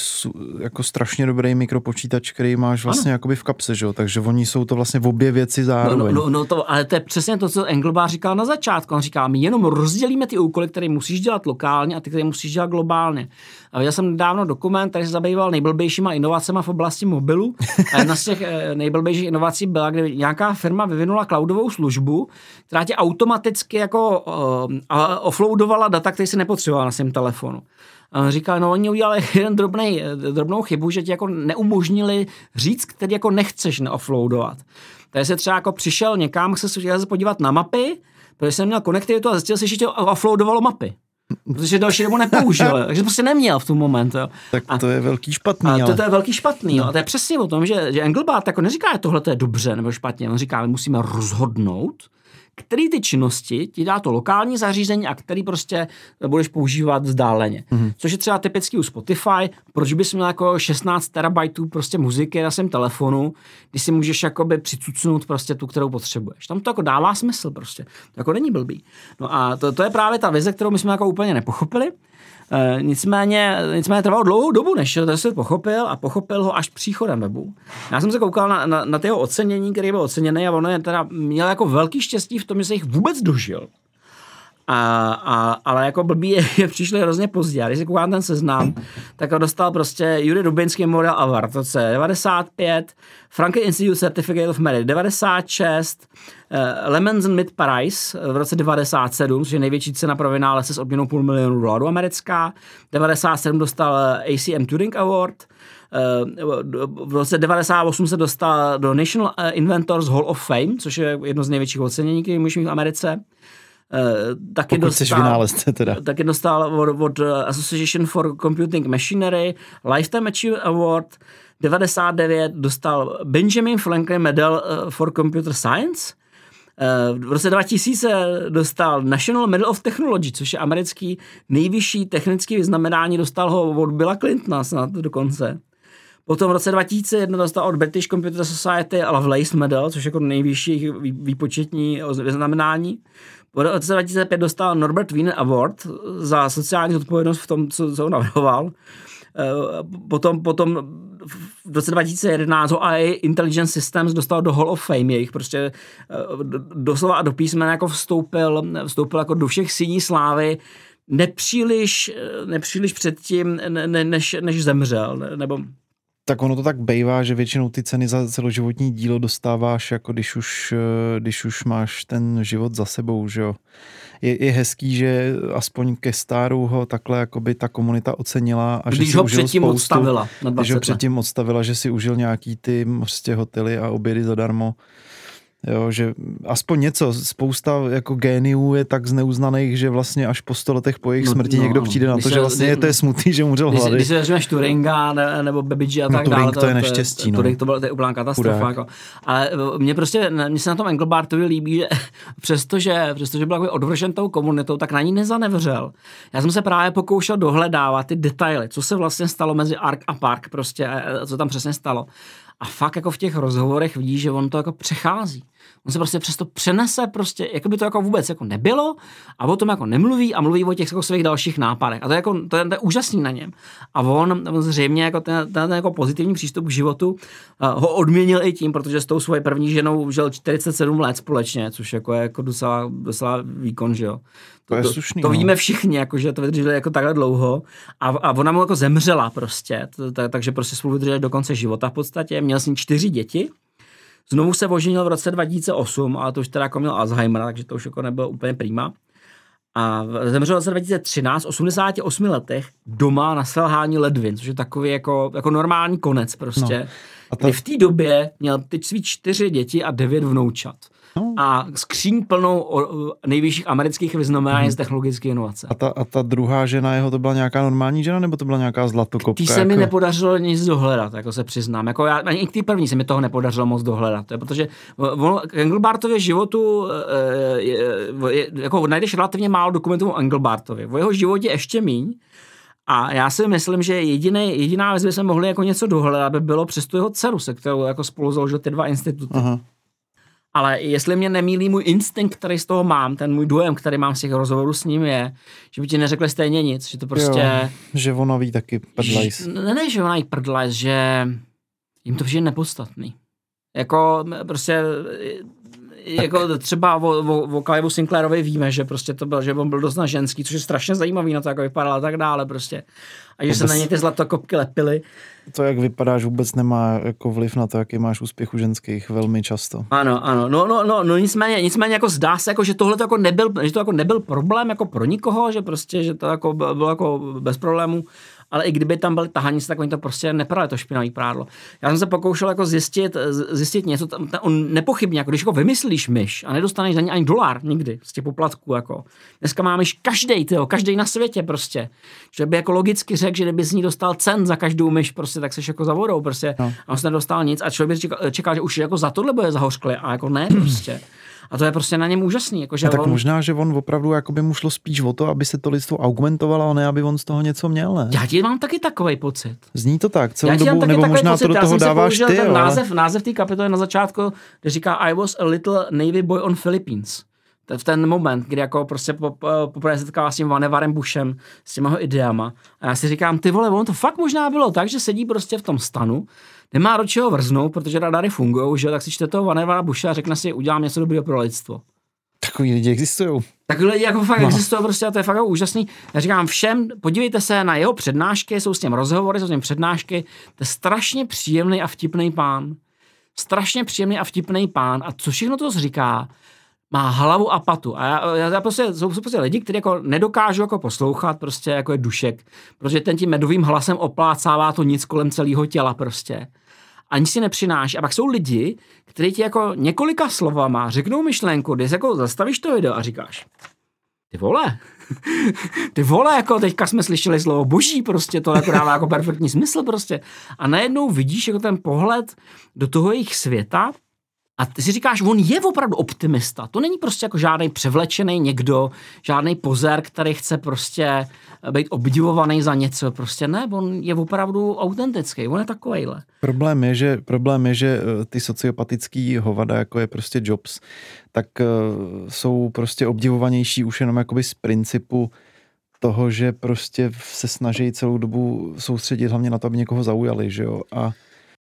jako strašně dobrý mikropočítač, který máš vlastně jakoby v kapse, že? takže oni jsou to vlastně v obě věci zároveň. No, no, no, to, ale to je přesně to, co Engelbart říkal na začátku. On říká, my jenom rozdělíme ty úkoly, které musíš dělat lokálně a ty, které musíš dělat globálně. A viděl jsem nedávno dokument, který se zabýval nejblbějšíma inovacemi v oblasti mobilu. [laughs] A jedna z těch eh, nejblbějších inovací byla, kdy nějaká firma vyvinula cloudovou službu, která tě automaticky jako uh, offloadovala data, které si nepotřebovala na svém telefonu. A on říkal, no oni udělali [laughs] jeden drobnej, drobnou chybu, že ti jako neumožnili říct, který jako nechceš neoffloadovat. Takže se třeba jako přišel někam, chce se podívat na mapy, protože jsem měl konektivitu a zjistil si, že tě offloadovalo mapy protože další dobu nepoužil, [laughs] takže prostě neměl v tom moment. Jo. Tak to a, je velký špatný. A to, to je velký špatný. No. A to je přesně o tom, že, že Engelbart jako neříká, že tohle je dobře nebo špatně, on říká, my musíme rozhodnout, který ty činnosti ti dá to lokální zařízení a který prostě budeš používat vzdáleně. Mm-hmm. Což je třeba typický u Spotify, proč bys měl jako 16 terabajtů prostě muziky na svém telefonu, když si můžeš jakoby přicucnout prostě tu, kterou potřebuješ. Tam to jako dává smysl prostě. To jako není blbý. No a to, to je právě ta vize, kterou my jsme jako úplně nepochopili. E, nicméně, nicméně trvalo dlouhou dobu, než to si pochopil a pochopil ho až příchodem webu. Já jsem se koukal na, na, na jeho ocenění, který byl oceněný a ono je teda měl jako velký štěstí v tom, že se jich vůbec dožil. A, a, ale jako blbý je, [laughs] je přišli hrozně pozdě. A když si koukám ten seznam, tak ho dostal prostě Jury Rubinský Model Award, to je 95, Franklin Institute Certificate of Merit 96, uh, Lemons and Mid Price v roce 97, což je největší cena pro vynálezce s odměnou půl milionu dolarů americká. 97 dostal ACM Turing Award, v roce 98 se dostal do National Inventors Hall of Fame, což je jedno z největších ocenění, které můžeme v Americe. Taky Pokud dostal, vynálezce teda. Taky dostal od, od Association for Computing Machinery Lifetime Achievement Award. 99 dostal Benjamin Franklin Medal for Computer Science. V roce 2000 dostal National Medal of Technology, což je americký nejvyšší technický vyznamenání, dostal ho od Billa Clintona snad dokonce. Potom v roce 2001 dostal od British Computer Society Lovelace Medal, což je jako nejvyšší výpočetní vyznamenání. V roce 2005 dostal Norbert Wiener Award za sociální zodpovědnost v tom, co, co navrhoval. Eh, potom, potom v roce 2011 ho AI Intelligence Systems dostal do Hall of Fame, jejich prostě eh, doslova a do písmena jako vstoupil, vstoupil jako do všech síní slávy nepříliš, eh, nepříliš předtím, ne, než, než zemřel, nebo tak ono to tak bejvá, že většinou ty ceny za celoživotní dílo dostáváš, jako když už, eh, když už máš ten život za sebou, že jo. Je, je hezký, že aspoň ke stáru ho takhle jakoby ta komunita ocenila. A když že ho předtím spoustu, odstavila na 20 Když ho předtím odstavila, že si užil nějaký ty prostě hotely a obědy zadarmo. Jo, že aspoň něco, spousta jako géniů je tak zneuznaných, že vlastně až po sto letech po jejich no, smrti no, někdo přijde na to, se, že vlastně je to je smutný, že umřel hlady. Když si vezmeš Turinga ne, nebo Babbage a no, tak no, dále. To, to je neštěstí. No. Turing to byla to je úplná katastrofa. Jako. Ale eh, mně prostě, mně se na tom Engelbartovi líbí, že [laughs] přestože, přestože byl jako odvržen tou komunitou, tak na ní nezanevřel. Já jsem se právě pokoušel dohledávat ty detaily, co se vlastně stalo mezi Ark a Park, prostě, co tam přesně stalo. A fakt jako v těch rozhovorech vidí, že on to jako přechází. On se prostě přesto přenese prostě, jako by to jako vůbec jako nebylo a o tom jako nemluví a mluví o těch jako svých dalších nápadech. A to je, jako, to je, to je úžasný na něm. A on, on zřejmě jako ten, ten, jako pozitivní přístup k životu uh, ho odměnil i tím, protože s tou svojí první ženou žil 47 let společně, což jako je jako docela, docela výkon, že jo. To, je slušný, to, to víme všichni, jako, že to vydrželi jako takhle dlouho a, a ona mu jako zemřela prostě, takže prostě spolu vydrželi do konce života v podstatě. Měl s ní čtyři děti, Znovu se oženil v roce 2008, ale to už teda jako měl Alzheimer, takže to už jako nebylo úplně prima. A zemřel v roce 2013, 88 letech, doma na selhání ledvin, což je takový jako, jako normální konec prostě. No. A ta... v té době měl teď svý čtyři děti a devět vnoučat. No. A skříň plnou o, nejvyšších amerických vyznamenání hmm. z technologické inovace. A ta, a ta druhá žena jeho, to byla nějaká normální žena, nebo to byla nějaká zlatokopka? Tý se jako... mi nepodařilo nic dohledat, jako se přiznám. Jako já, ani k té první se mi toho nepodařilo moc dohledat, to je, protože on, k Engelbartově životu je, je, je, jako najdeš relativně málo dokumentů o Engelbartovi. O jeho životě ještě míň, a já si myslím, že jediný, jediná věc, by se mohli jako něco dohledat, by bylo přes tu jeho dceru, se kterou jako spolu založil ty dva instituty. Aha. Ale jestli mě nemýlí můj instinkt, který z toho mám, ten můj dojem, který mám z těch rozhovorů s ním je, že by ti neřekli stejně nic, že to prostě... Jo, že ona ví taky prdlajs. Ne, ne, že ona ví prdlajs, že jim to přijde nepodstatný. Jako prostě jako třeba o, o, o Clive Sinclairovi víme, že prostě to byl, že on byl dost na ženský, což je strašně zajímavý na to, jak vypadal a tak dále prostě. A že Vůbec... se na ně ty zlatokopky lepily. To, jak vypadáš, vůbec nemá jako vliv na to, jaký máš úspěch u ženských velmi často. Ano, ano. No, no, no, no nicméně, nicméně jako zdá se, jako, že tohle to jako nebyl, že to jako nebyl problém jako pro nikoho, že prostě, že to jako bylo jako bez problémů ale i kdyby tam byly tahanice, tak oni to prostě neprali, to špinavý prádlo. Já jsem se pokoušel jako zjistit, zjistit něco, tam, tam, on nepochybně, jako když jako vymyslíš myš a nedostaneš za ní ani dolar nikdy z těch poplatků, jako. Dneska má myš každý, tyjo, každý na světě prostě. Že by jako logicky řekl, že kdyby z ní dostal cen za každou myš, prostě, tak seš jako za vodou, prostě. No. A on se nedostal nic a člověk by čekal, čekal, že už jako za tohle bude zahořklý a jako ne prostě. A to je prostě na něm úžasný. Jako, že a tak on... možná, že on opravdu jako by mu šlo spíš o to, aby se to lidstvo augmentovalo, a ne aby on z toho něco měl. Ne? Já ti mám taky takový pocit. Zní to tak, celou dobu, nebo možná pocit. to do toho dáváš ty. Ten ale... název, název té kapitoly na začátku, kde říká I was a little Navy boy on Philippines v ten moment, kdy jako prostě poprvé setkává s tím Vanevarem Bushem, s těma jeho ideama. A já si říkám, ty vole, on to fakt možná bylo tak, že sedí prostě v tom stanu, nemá do čeho vrznout, protože radary fungují, že tak si čte toho Vanevara Busha a řekne si, udělám něco dobrého pro lidstvo. Takový lidi existují. Takhle lidi jako fakt no. existují prostě a to je fakt jako úžasný. Já říkám všem, podívejte se na jeho přednášky, jsou s tím rozhovory, jsou s tím přednášky. To je strašně příjemný a vtipný pán. Strašně příjemný a vtipný pán. A co všechno to říká, má hlavu a patu. A já, já, prostě, jsou, jsou prostě lidi, kteří jako nedokážou jako poslouchat, prostě jako je dušek, protože ten tím medovým hlasem oplácává to nic kolem celého těla prostě. Ani si nepřináší. A pak jsou lidi, kteří ti jako několika slovama řeknou myšlenku, když jako zastavíš to video a říkáš, ty vole, [laughs] ty vole, jako teďka jsme slyšeli slovo boží, prostě to jako dává jako perfektní smysl prostě. A najednou vidíš jako ten pohled do toho jejich světa, a ty si říkáš, on je opravdu optimista. To není prostě jako žádný převlečený někdo, žádný pozér, který chce prostě být obdivovaný za něco. Prostě ne, on je opravdu autentický, on je takovejhle. Problém je, že, problém je, že eh, ty sociopatický hovada, jako je prostě Jobs, tak uh, jsou prostě obdivovanější už jenom jakoby z principu toho, že prostě se snaží celou dobu soustředit hlavně na to, aby někoho zaujali, že jo. A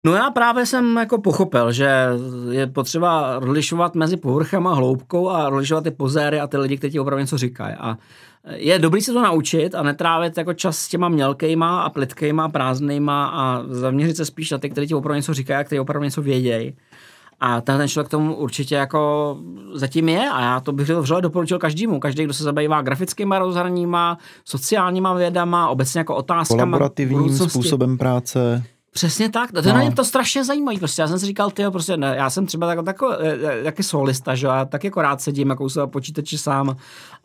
No já právě jsem jako pochopil, že je potřeba rozlišovat mezi povrchem a hloubkou a rozlišovat ty pozéry a ty lidi, kteří ti opravdu něco říkají. A je dobrý se to naučit a netrávit jako čas s těma mělkejma a plitkejma a prázdnýma a zaměřit se spíš na ty, kteří ti opravdu něco říkají a kteří opravdu něco vědějí. A ten, ten člověk tomu určitě jako zatím je a já to bych vřele doporučil každému. Každý, kdo se zabývá grafickými rozhraníma, sociálníma vědama, obecně jako otázkama. Kolaborativním způsobem práce. Přesně tak, to, no. na něm to strašně zajímavé. Prostě já jsem si říkal, ty prostě ne, já jsem třeba tak, tako, taky solista, že já tak jako rád sedím jako u počítači sám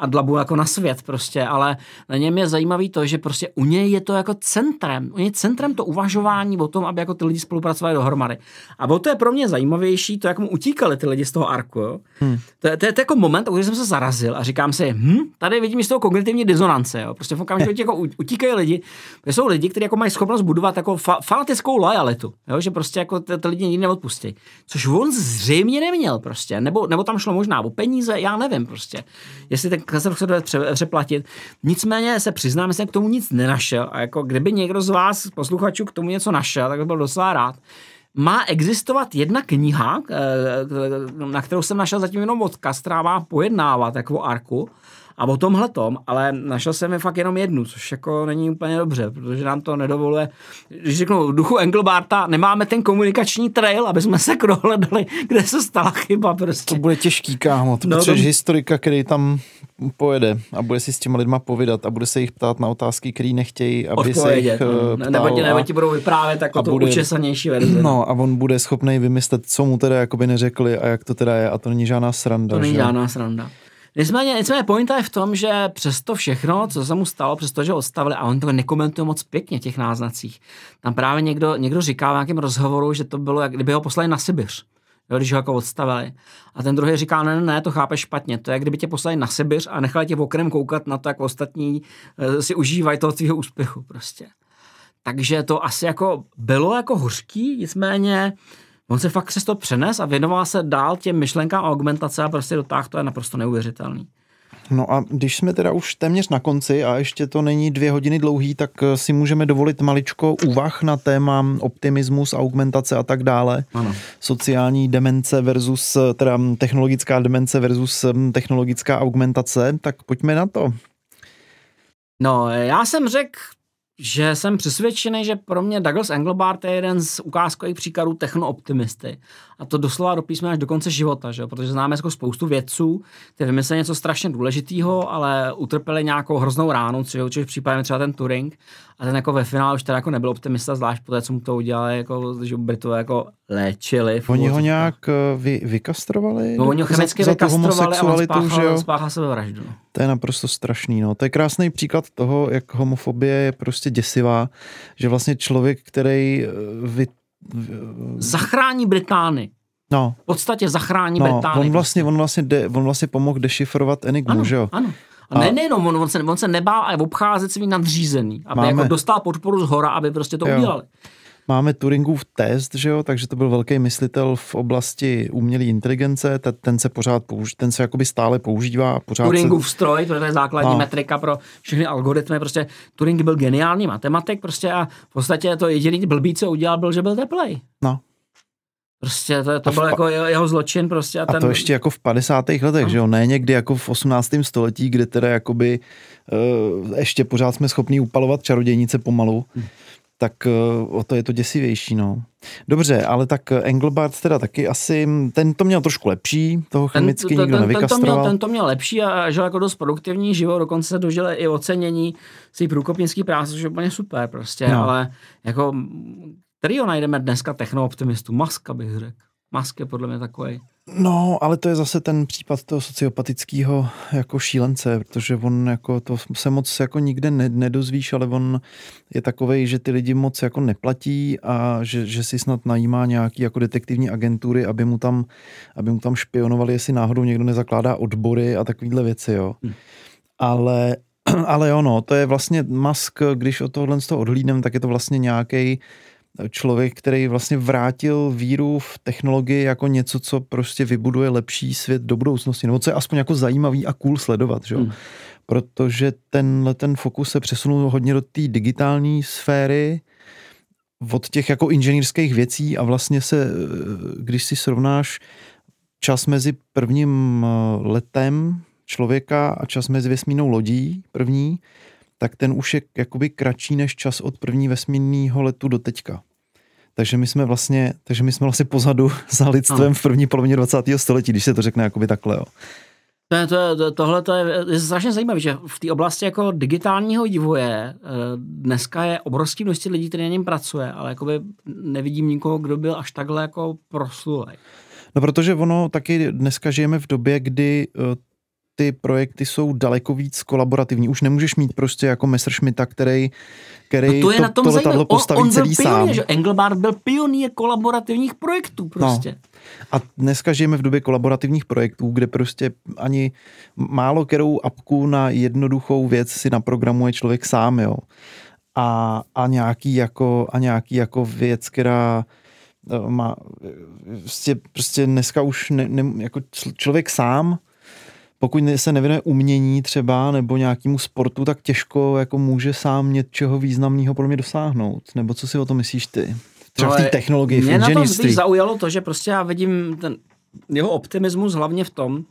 a dlabu jako na svět prostě, ale na něm je zajímavý to, že prostě u něj je to jako centrem, u něj je centrem to uvažování o tom, aby jako ty lidi spolupracovali dohromady. A o to je pro mě zajímavější, to, jak mu utíkali ty lidi z toho arku. Jo? Hmm. To, je, to, je, to, je, jako moment, o jsem se zarazil a říkám si, hm, tady vidím z toho kognitivní disonance. Jo? Prostě v okamžiku jako utíkají lidi, jsou lidi, kteří jako mají schopnost budovat jako fa- fanatickou lojalitu, jo? že prostě jako ty, ty lidi nikdy neodpustí. Což on zřejmě neměl prostě, nebo, nebo tam šlo možná o peníze, já nevím prostě. Jestli ten se dá přeplatit. Nicméně se přiznám, že jsem k tomu nic nenašel a jako kdyby někdo z vás posluchačů k tomu něco našel, tak bych byl docela rád má existovat jedna kniha, eh, na kterou jsem našel zatím jenom odkaz, která má pojednávat o Arku a o tomhle tom, ale našel jsem je fakt jenom jednu, což jako není úplně dobře, protože nám to nedovoluje, když řeknu duchu Engelbarta, nemáme ten komunikační trail, aby jsme se dohledali, kde se stala chyba prostě. To bude těžký, kámo, to no, potřebuješ to... historika, který tam pojede a bude si s těma lidma povídat a bude se jich ptát na otázky, které nechtějí, aby Odpovědět, se jich no. ptal. Nebo ti, nebo ti budou vyprávět jako tu bude, učesanější verzi. No a on bude schopný vymyslet, co mu teda jakoby neřekli a jak to teda je a to není žádná sranda. To není žádná sranda. Nicméně, nicméně pointa je v tom, že přes to všechno, co se mu stalo, přes to, že odstavili, a on to nekomentuje moc pěkně těch náznacích. Tam právě někdo, někdo říká v nějakém rozhovoru, že to bylo, jak kdyby ho poslali na Sibiř. Jo, když ho jako odstavili. A ten druhý říká, ne, ne, to chápeš špatně. To je, kdyby tě poslali na Sibiř a nechali tě okrem koukat na to, jak ostatní uh, si užívají toho tvého úspěchu prostě. Takže to asi jako bylo jako hořký, nicméně On se fakt přes to přenes a věnoval se dál těm myšlenkám a augmentace a prostě dotáh to je naprosto neuvěřitelný. No a když jsme teda už téměř na konci a ještě to není dvě hodiny dlouhý, tak eh, si můžeme dovolit maličko úvah na téma optimismus, augmentace a tak dále. Ano. Sociální demence versus, eh, teda technologická demence versus hm, technologická augmentace, tak pojďme na to. No, já jsem řekl že jsem přesvědčený, že pro mě Douglas Engelbart je jeden z ukázkových příkladů technooptimisty. A to doslova do až do konce života, že? protože známe jako spoustu vědců, kteří vymysleli něco strašně důležitého, ale utrpěli nějakou hroznou ránu, což je v případě třeba ten Turing. A ten jako ve finále už teda jako nebyl optimista, zvlášť po té, co mu to udělali, jako, že Britové jako léčili. Oni ho nějak eh, vy, vykastrovali? No, oni ho chemicky za, vykastrovali za a on spáchal, že jo? spáchal sebevraždu. No. To je naprosto strašný. No. To je krásný příklad toho, jak homofobie je prostě děsivá, že vlastně člověk, který eh, vy, zachrání Britány. No. V podstatě zachrání no, Britány. On vlastně, on vlastně, de, on vlastně pomohl dešifrovat Enigmu, ano, že jo? Ano. A, ne, nejenom, on, on, se, on se nebál ale obcházet svý nadřízený, aby máme, jako dostal podporu z hora, aby prostě to jo. udělali. Máme Turingův test, že jo, takže to byl velký myslitel v oblasti umělé inteligence, ten se pořád používá, ten se jakoby stále používá. Pořád Turingův se... stroj, to je základní no. metrika pro všechny algoritmy, prostě Turing byl geniální matematik prostě a v podstatě to jediný blbý, co udělal, byl, že byl teplej. No. Prostě to, to byl jako jeho, jeho zločin prostě. A, A ten, to ještě jako v 50. letech, že jo, ne někdy jako v 18. století, kde teda jakoby uh, ještě pořád jsme schopni upalovat čarodějnice pomalu, Hm. tak uh, o to je to děsivější, no. Dobře, ale tak Engelbart teda taky asi, ten to měl trošku lepší, toho chemicky nikdo ten, ten, to nevykastroval. měl, ten to měl lepší a žil jako dost produktivní život, dokonce se dožil i ocenění svých průkopnických práce, což je úplně super prostě, no. ale jako, kterýho najdeme dneska technooptimistu? Maska bych řekl. Mask je podle mě takový. No, ale to je zase ten případ toho sociopatického jako šílence, protože on jako to se moc jako nikde ne, nedozvíš, ale on je takovej, že ty lidi moc jako neplatí a že, že si snad najímá nějaký jako detektivní agentury, aby mu tam, aby mu tam špionovali, jestli náhodou někdo nezakládá odbory a takovýhle věci, jo. Hm. Ale, [clears throat] ale ono, to je vlastně Musk, když od tohohle z toho odhlídnem, tak je to vlastně nějaký člověk, který vlastně vrátil víru v technologii jako něco, co prostě vybuduje lepší svět do budoucnosti, nebo co je aspoň jako zajímavý a cool sledovat, že? jo? Hmm. Protože tenhle ten fokus se přesunul hodně do té digitální sféry, od těch jako inženýrských věcí a vlastně se, když si srovnáš čas mezi prvním letem člověka a čas mezi vesmírnou lodí první, tak ten už je jakoby kratší než čas od první vesmírného letu do teďka. Takže my jsme vlastně, takže my jsme vlastně pozadu [laughs] za lidstvem Ano. v první polovině 20. století, když se to řekne jakoby takhle. Jo. To to to, tohle to je, je strašně zajímavé, že v té oblasti jako digitálního vývoje eh, dneska je obrovský množství lidí, kteří na něm pracuje, ale jakoby nevidím nikoho, kdo byl až takhle jako proslulej. No protože ono taky dneska žijeme v době, kdy eh, ty projekty jsou daleko víc kolaborativní. Už nemůžeš mít prostě jako Messerschmitta, který, který No to je na tom to letadlo On, postaví on byl celý sám. pionýr, že Engelbart byl pionýr kolaborativních projektů prostě. A dneska žijeme v době kolaborativních projektů, kde prostě ani málo kterou apku na jednoduchou věc si naprogramuje člověk sám, jo. A, a, nějaký, jako, a nějaký jako věc, která eh, má prostě, prostě dneska už ne, ne, jako čl- člověk sám pokud se nevěnuje umění třeba nebo nějakému sportu, tak těžko jako může sám něčeho významného pro mě dosáhnout. Nebo co si o to myslíš ty? Třeba v té technologii, v Mě inženýrství. spíš zaujalo to, že prostě já vidím ten jeho optimismus hlavně v tom,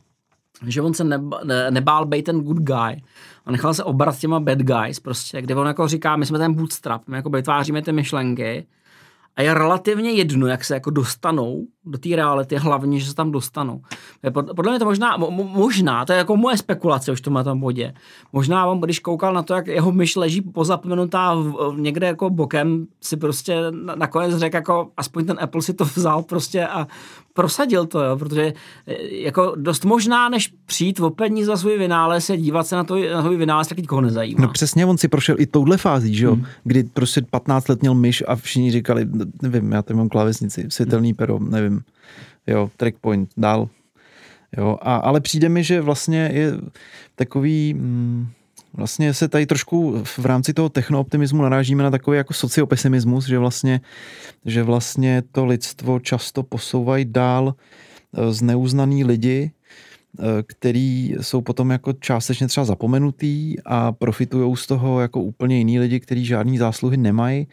že on se neba, ne, nebál být ten good guy a nechal se obrat těma bad guys, prostě, kde on jako říká, my jsme ten bootstrap, my jako vytváříme ty myšlenky a je relativně jedno, jak se jako dostanou do té reality, hlavně, že se tam dostanou. Podle mě to možná, mo, mo- možná, to je jako moje spekulace už to na tom bodě. Možná on, když koukal na to, jak jeho myš leží pozapomenutá někde jako bokem, si prostě na- nakonec řekl, jako aspoň ten Apple si to vzal prostě a prosadil to, jo, protože eh, jako dost možná, než přijít o peníze za svůj vynález, je dívat se na to, na svůj vynález, tak nikoho nezajímá. No přesně, on si prošel i touhle fází, že jo? Hmm. Kdy prostě 15 let měl myš a všichni říkali, nevím, já tady mám klávesnici, světelný pero, nevím, jo, trackpoint, dál. Jo, a, ale přijde mi, že vlastně je takový, mm, vlastně se tady trošku v rámci toho technooptimismu narážíme na takový jako sociopesimismus, že vlastně, že vlastně to lidstvo často posouvají dál eh, zneuznaný lidi, eh, který jsou potom jako částečně třeba zapomenutý a profitují z toho jako úplně jiný lidi, kteří žádný zásluhy nemají.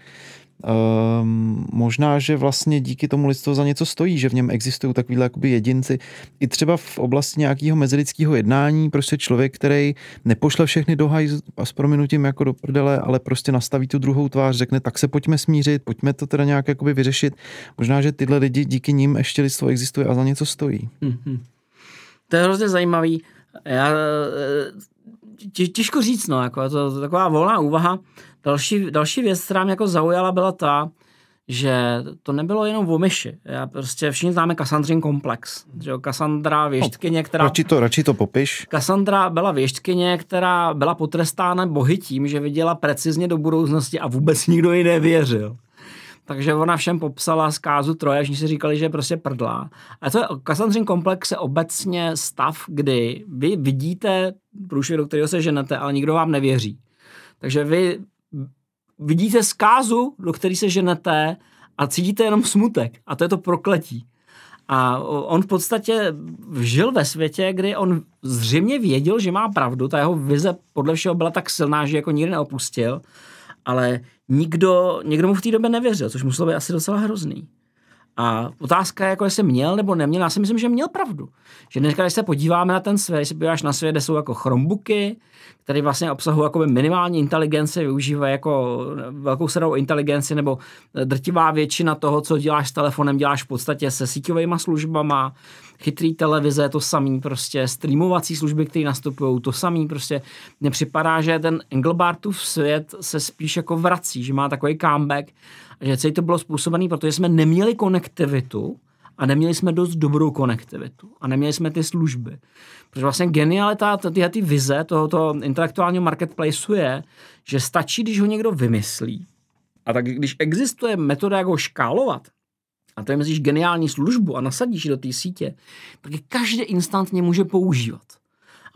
Um, možná, že vlastně díky tomu lidstvo za něco stojí, že v něm existují takovýhle jakoby jedinci. I třeba v oblasti nějakého mezilidského jednání, prostě člověk, který nepošle všechny do hajz a s prominutím jako do prdele, ale prostě nastaví tu druhou tvář, řekne, tak se pojďme smířit, pojďme to teda nějak jakoby vyřešit. Možná, že tyhle lidi díky nim ještě lidstvo existuje a za něco stojí. Mhm. To je hrozně zajímavý. Já, eh, těžko říct, no, jako je to, to taková volná úvaha. Další, další věc, která mě jako zaujala, byla ta, že to nebylo jenom o myši. Já prostě všichni známe Kassandrin komplex. Že jo, Kassandra věštkyně, která... Radši to, radši to popiš. Kassandra byla věštkyně, která byla potrestána bohy tím, že viděla precizně do budoucnosti a vůbec nikdo jí nevěřil. Takže ona všem popsala zkázu Troje, že si říkali, že je prostě prdlá. A to je Kassandrin komplex je obecně stav, kdy vy vidíte průšvih, do kterého se ženete, ale nikdo vám nevěří. Takže vy vidíte zkázu, do který se ženete a cítíte jenom smutek. A to je to prokletí. A on v podstatě žil ve světě, kdy on zřejmě věděl, že má pravdu. Ta jeho vize podle všeho byla tak silná, že jako nikdy neopustil. Ale nikdo, nikdo mu v té době nevěřil, což muselo být asi docela hrozný. A otázka je, jako jestli měl nebo neměl, já si myslím, že měl pravdu. Že dneska, když se podíváme na ten svět, když se podíváš na svět, kde jsou jako Chromebooky, které vlastně obsahují jako minimální inteligenci, využívají jako velkou sedou inteligenci, nebo drtivá většina toho, co děláš s telefonem, děláš v podstatě se síťovými službama, chytrý televize, to samý, prostě streamovací služby, které nastupují, to samý, prostě mně připadá, že ten Engelbartův svět se spíš jako vrací, že má takový comeback, že celý to bylo způsobené, protože jsme neměli konektivitu a neměli jsme dost dobrou konektivitu a neměli jsme ty služby. Protože vlastně genialita tyhle ty vize tohoto intelektuálního marketplaceu je, že stačí, když ho někdo vymyslí. A tak když existuje metoda, jak ho škálovat, a to je myslíš geniální službu a nasadíš do té sítě, tak je každý instantně může používat.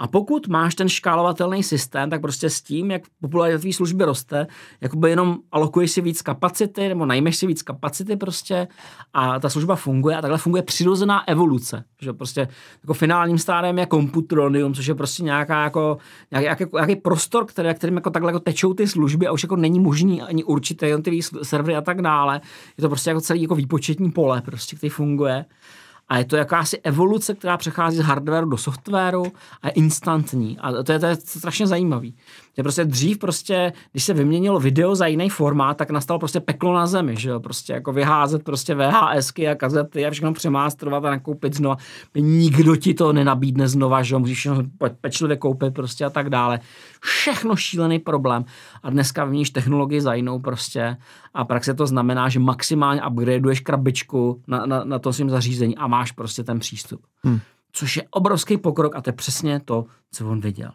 A pokud máš ten škálovatelný systém, tak prostě s tím, jak popularita tvé služby roste, jakoby jenom alokuješ si víc kapacity nebo najmeš si víc kapacity prostě a ta služba funguje a takhle funguje přirozená evoluce. Že prostě jako finálním stádem je komputronium, což je prostě nějaká jako, nějaký, nějaký prostor, který, kterým jako takhle jako tečou ty služby a už jako není možný ani určité jednotlivý servery a tak dále. Je to prostě jako celý jako výpočetní pole, prostě, který funguje. A je to jakási evoluce, která přechází z hardwareu do softwaru a je instantní. A to je, to je strašně zajímavý. Že prostě dřív prostě, když se vyměnilo video za jiný formát, tak nastalo prostě peklo na zemi, že jo? Prostě jako vyházet prostě VHSky a kazety a všechno přemástrovat a nakoupit znova. Nikdo ti to nenabídne znova, že jo? Musíš všechno pečlivě koupit prostě a tak dále. Všechno šílený problém. A dneska vyměníš technologii za jinou prostě a praxe to znamená, že maximálně upgradeuješ krabičku na, na, na to svým zařízení a máš prostě ten přístup. Hmm. Což je obrovský pokrok a to je přesně to, co on viděl.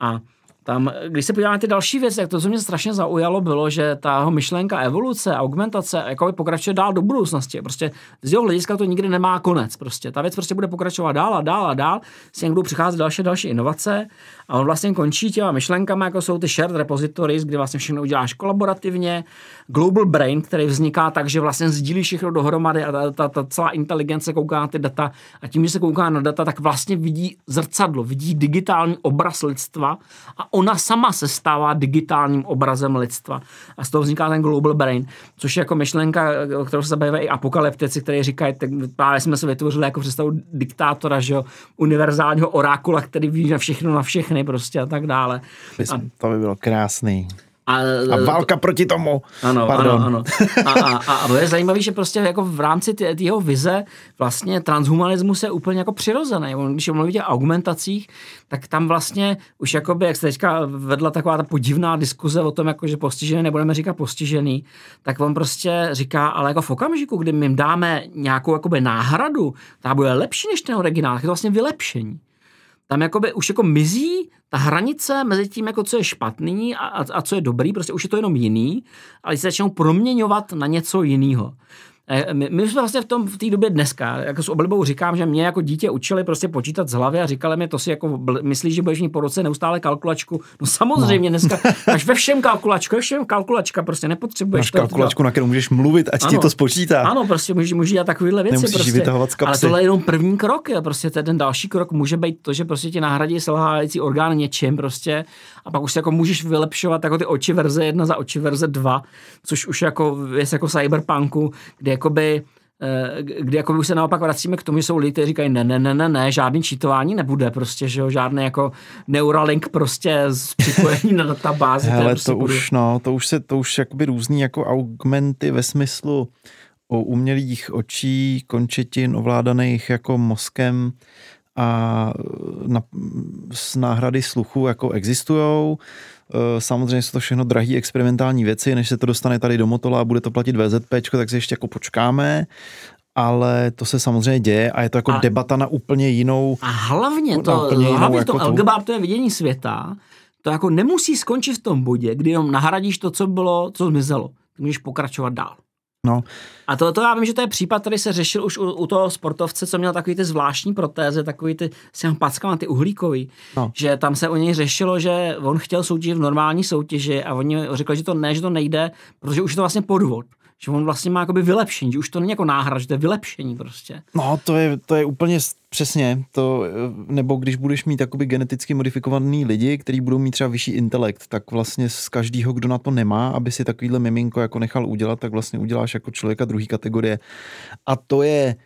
A tam, když se podíváme na ty další věci, tak to, co mě strašně zaujalo, bylo, že ta jeho myšlenka evoluce, augmentace, jako pokračuje dál do budoucnosti. Prostě z jeho hlediska to nikdy nemá konec. Prostě ta věc prostě bude pokračovat dál a dál a dál, s ním budou přicházet další další inovace a on vlastně končí těma myšlenkami, jako jsou ty shared repositories, kdy vlastně všechno uděláš kolaborativně, global brain, který vzniká tak, že vlastně sdílí všechno dohromady a ta, ta, ta celá inteligence kouká na ty data a tím, že se kouká na data, tak vlastně vidí zrcadlo, vidí digitální obraz lidstva a ona sama se stává digitálním obrazem lidstva. A z toho vzniká ten global brain, což je jako myšlenka, o kterou se zabývají i apokalyptici, kteří říkají, tak právě jsme se vytvořili jako představu diktátora, že jo, univerzálního orákula, který ví na všechno, na všechny prostě a tak dále. A, to by bylo krásný. A, a válka proti tomu. Ano, Pardon. ano, ano. A, a, a, a je zajímavé, že prostě jako v rámci jeho vize vlastně transhumanismus je úplně jako přirozený. On, když mluví o augmentacích, tak tam vlastně už jakoby, jak se teďka vedla taková ta podivná diskuze o tom, jako, že postižený nebudeme říkat postižený, tak on prostě říká, ale jako v okamžiku, kdy my jim dáme nějakou jakoby náhradu, ta bude lepší než ten originál, tak je to vlastně vylepšení tam jakoby už jako mizí ta hranice mezi tím, jako co je špatný a, a, a co je dobrý, prostě už je to jenom jiný, ale se začnou proměňovat na něco jiného. My, my jsme vlastně v tom v té době dneska, jako s oblibou říkám, že mě jako dítě učili prostě počítat z hlavy a říkali mi, to si jako myslíš, že budeš mít po roce neustále kalkulačku. No samozřejmě no. dneska [laughs] máš ve všem kalkulačku, ve všem kalkulačka, prostě nepotřebuješ. Máš kalkulačku, na kterou můžeš mluvit, ať ano, ti to spočítá. Ano, prostě můžeš, můžeš dělat takovéhle věci. Nemusíš prostě. vytahovat z Ale tohle je jenom první krok, je, prostě ten další krok může být to, že prostě ti nahradí selhávající orgán něčím prostě a pak už jako můžeš vylepšovat jako ty oči verze 1 za oči verze 2, což už jako je jako cyberpunku, kde jakoby Eh, kdy jako už se naopak vracíme k tomu, že jsou lidi, kteří říkají, ne, ne, ne, ne, ne, žádný čítování nebude, prostě, že jo, žádný jako Neuralink prostě z připojení na databázi. Hele, to, prostě to už, no, to už se, to už jakoby různý jako augmenty ve smyslu o umělých očí, končetin ovládaných jako mozkem a na, s náhrady sluchu jako existujou. Eh, samozřejmě jsou to všechno drahé experimentální věci, než se to dostane tady do Motola a bude to platit VZP, tak si ještě jako počkáme ale to se samozřejmě děje a je to jako a, debata na úplně jinou. A hlavně to, hlavně jinou, jako to LGBT to je vidění světa, to jako nemusí skončit v tom bodě, kdy jenom nahradíš to, co bylo, co zmizelo. Můžeš pokračovat dál. No. A to, to já vím, že to je případ, který se řešil už u, u toho sportovce, co měl takový ty zvláštní protézy, takový ty s těmi packama, ty uhlíkový, no. že tam se o něj řešilo, že on chtěl soutěžit v normální soutěži a oni řekli, že to ne, že to nejde, protože už je to vlastně podvod že on vlastně má jakoby vylepšení, že už to není jako náhra, že to je vylepšení prostě. No, to je, to je úplně přesně, to, nebo když budeš mít jakoby geneticky modifikovaný lidi, kteří budou mít třeba vyšší intelekt, tak vlastně z každého, kdo na to nemá, aby si takovýhle miminko jako nechal udělat, tak vlastně uděláš jako člověka druhé kategorie. A to je,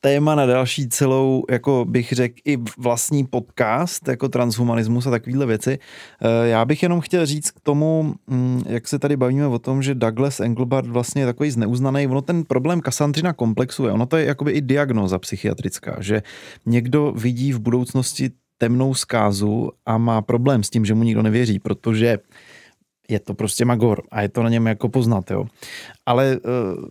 téma na další celou, jako bych řekl, i vlastní podcast, jako transhumanismus a takovéhle věci. Eh, já bych jenom chtěl říct k tomu, mm, jak se tady bavíme o tom, že Douglas Engelbart vlastně je takový zneuznaný. Ono ten problém Kassandrina komplexu je, ono to je jakoby i diagnoza psychiatrická, že někdo vidí v budoucnosti temnou zkázu a má problém s tím, že mu nikdo nevěří, protože je to prostě magor a je to na něm jako poznat, jo. Ale uh,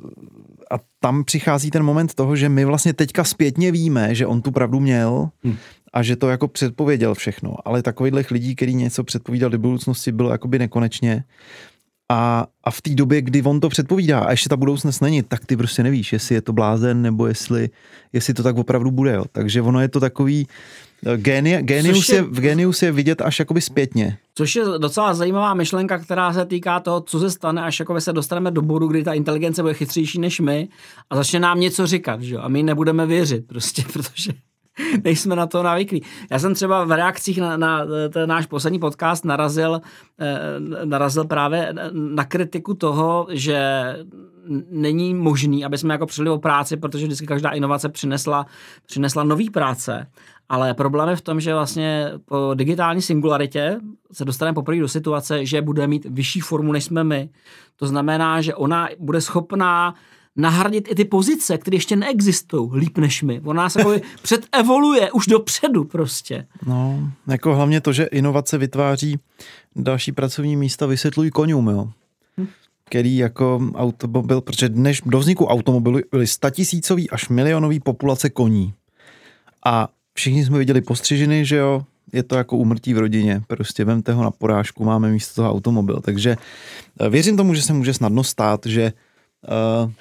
a tam přichází ten moment toho, že my vlastně teďka zpětně víme, že on tu pravdu měl hmm. a že to jako předpověděl všechno. Ale takových lidí, který něco předpovídal do budoucnosti, bylo jakoby nekonečně. A, a v té době, kdy on to předpovídá a ještě ta budoucnost není, tak ty prostě nevíš, jestli je to blázen nebo jestli, jestli to tak opravdu bude. Jo. Takže ono je to takový, Géni, genius, je, je, v genius je vidět až jakoby zpětně. Což je docela zajímavá myšlenka, která se týká toho, co se stane, až jakoby se dostaneme do bodu, kdy ta inteligence bude chytřejší než my a začne nám něco říkat, že? a my nebudeme věřit prostě, [laughs] protože [laughs] nejsme na to navyklí. Já jsem třeba v reakcích na, na ten náš poslední podcast narazil, eh, narazil právě na kritiku toho, že není možný, aby jsme jako přišli o práci, protože vždycky každá inovace přinesla, přinesla nový práce. Ale problém je v tom, že vlastně po digitální singularitě se dostaneme poprvé do situace, že bude mít vyšší formu, než jsme my. To znamená, že ona bude schopná nahradit i ty pozice, které ještě neexistují líp než my. Ona se jako [laughs] předevoluje už dopředu prostě. No, jako hlavně to, že inovace vytváří další pracovní místa, vysvětlují konům, jo. Hm. Který jako automobil, protože dnes do vzniku automobilu byly statisícový až milionový populace koní. A všichni jsme viděli postřižiny, že jo, je to jako umrtí v rodině, prostě vemte ho na porážku, máme místo toho automobil. Takže eh, věřím tomu, že se může snadno stát, že uh,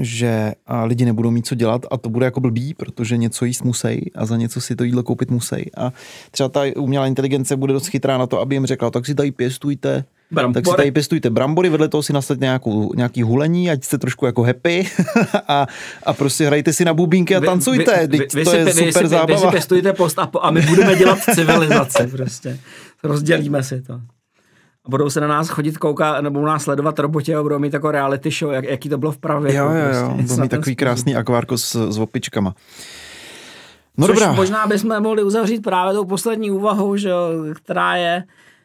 že lidi nebudou mít co dělat a to bude jako blbý, protože něco jíst musí a za něco si to jídlo koupit musí. A třeba ta umělá inteligence bude dost chytrá na to, aby jim řekla, tak si tady pěstujte Brambory. Tak si tady pěstujte brambory, vedle toho si nastavte nějakou, nějaký hulení, ať jste trošku jako happy [laughs] a, a prostě hrajte si na bubínky a tancujte. Vy, vy, vy, to vy je si, super vy, zábava. Vy si pěstujte post a, a my budeme dělat civilizaci prostě. Rozdělíme si to. A budou se na nás chodit koukat, nebo nás sledovat roboti a budou mít jako reality show, jak, jaký to bylo v pravě. Jo, jo, jo. Prostě, budou [laughs] mít takový způsob. krásný akvárko s, s opičkama. No Což dobrá. možná bychom mohli uzavřít právě tou poslední úvahou, že, která je,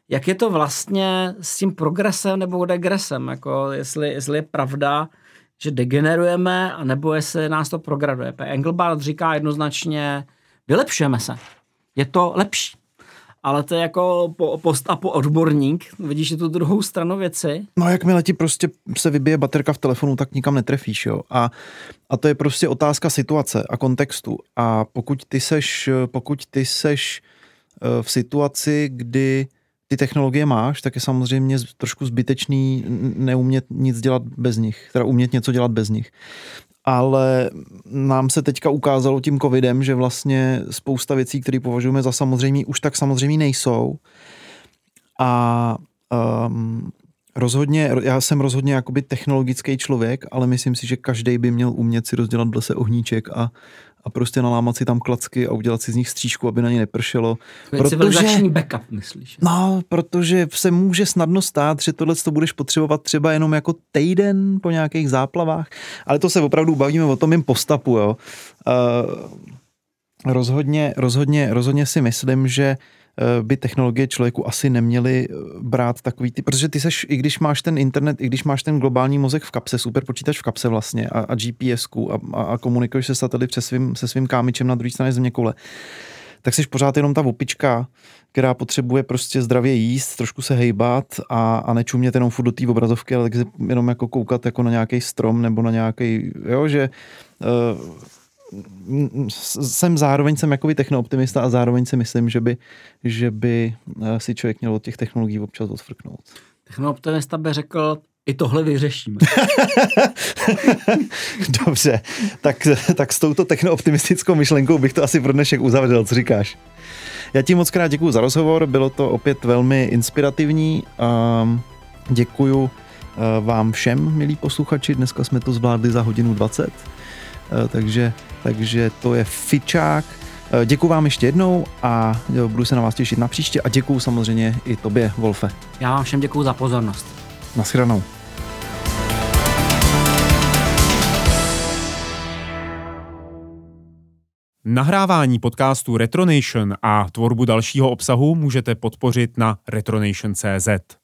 jak je to vlastně s tím progresem nebo degresem, jako jestli, jestli je pravda, že degenerujeme, nebo jestli nás to prograduje. Engelbart říká jednoznačně, vylepšujeme se. Je to lepší. Ale to je jako po, post a po odborník. Vidíš tu druhou stranu věci? No jakmile ti prostě se vybije baterka v telefonu, tak nikam netrefíš, jo. A, a to je prostě otázka situace a kontextu. A pokud ty seš, pokud ty seš eh, v situaci, kdy ty technologie máš, tak je samozřejmě trošku zbytečný neumět nic dělat bez nich, teda umět něco dělat bez nich. Ale nám se teďka ukázalo tím covidem, že vlastně spousta věcí, které považujeme za samozřejmě, už tak samozřejmě nejsou. A um, rozhodně, já jsem rozhodně jakoby technologický člověk, ale myslím si, že každý by měl umět si rozdělat v ohníček a, a prostě nalámat si tam klacky a udělat si z nich střížku, aby na ně nepršelo. Protože, backup, myslíš? No, protože se může snadno stát, že tohle to budeš potřebovat třeba jenom jako týden po nějakých záplavách, ale to se opravdu bavíme o tom mým postapu, jo. Uh, rozhodně, rozhodně, rozhodně si myslím, že Eh, by technologie člověku asi neměly eh, brát takový ty, protože ty seš, i když máš ten internet, i když máš ten globální mozek v kapse, super počítač v kapse vlastně a, a gps a, a, komunikuješ se satelit se svým, se svým kámičem na druhé straně země kole, tak jsi pořád jenom ta opička, která potřebuje prostě zdravě jíst, trošku se hejbat a, a nečumět jenom furt do té obrazovky, ale tak jenom jako koukat jako na nějaký strom nebo na nějaký, jo, že uh, jsem zároveň jsem jakoby technooptimista a zároveň si myslím, že by, že by eh, si člověk měl od těch technologií občas odfrknout. Technooptimista by řekl, i tohle vyřešíme. [laughs] Dobře, tak, tak s touto technooptimistickou myšlenkou bych to asi pro dnešek uzavřel, co říkáš? Já ti moc krát děkuji za rozhovor, bylo to opět velmi inspirativní. Um, děkuju vám všem, milí posluchači. Dneska jsme to zvládli za hodinu 20, takže, takže to je fičák. Děkuji vám ještě jednou a budu se na vás těšit na příště a děkuji samozřejmě i tobě, Wolfe. Já vám všem děkuji za pozornost. Naschranou. Nahrávání podcastu Retronation a tvorbu dalšího obsahu můžete podpořit na retronation.cz.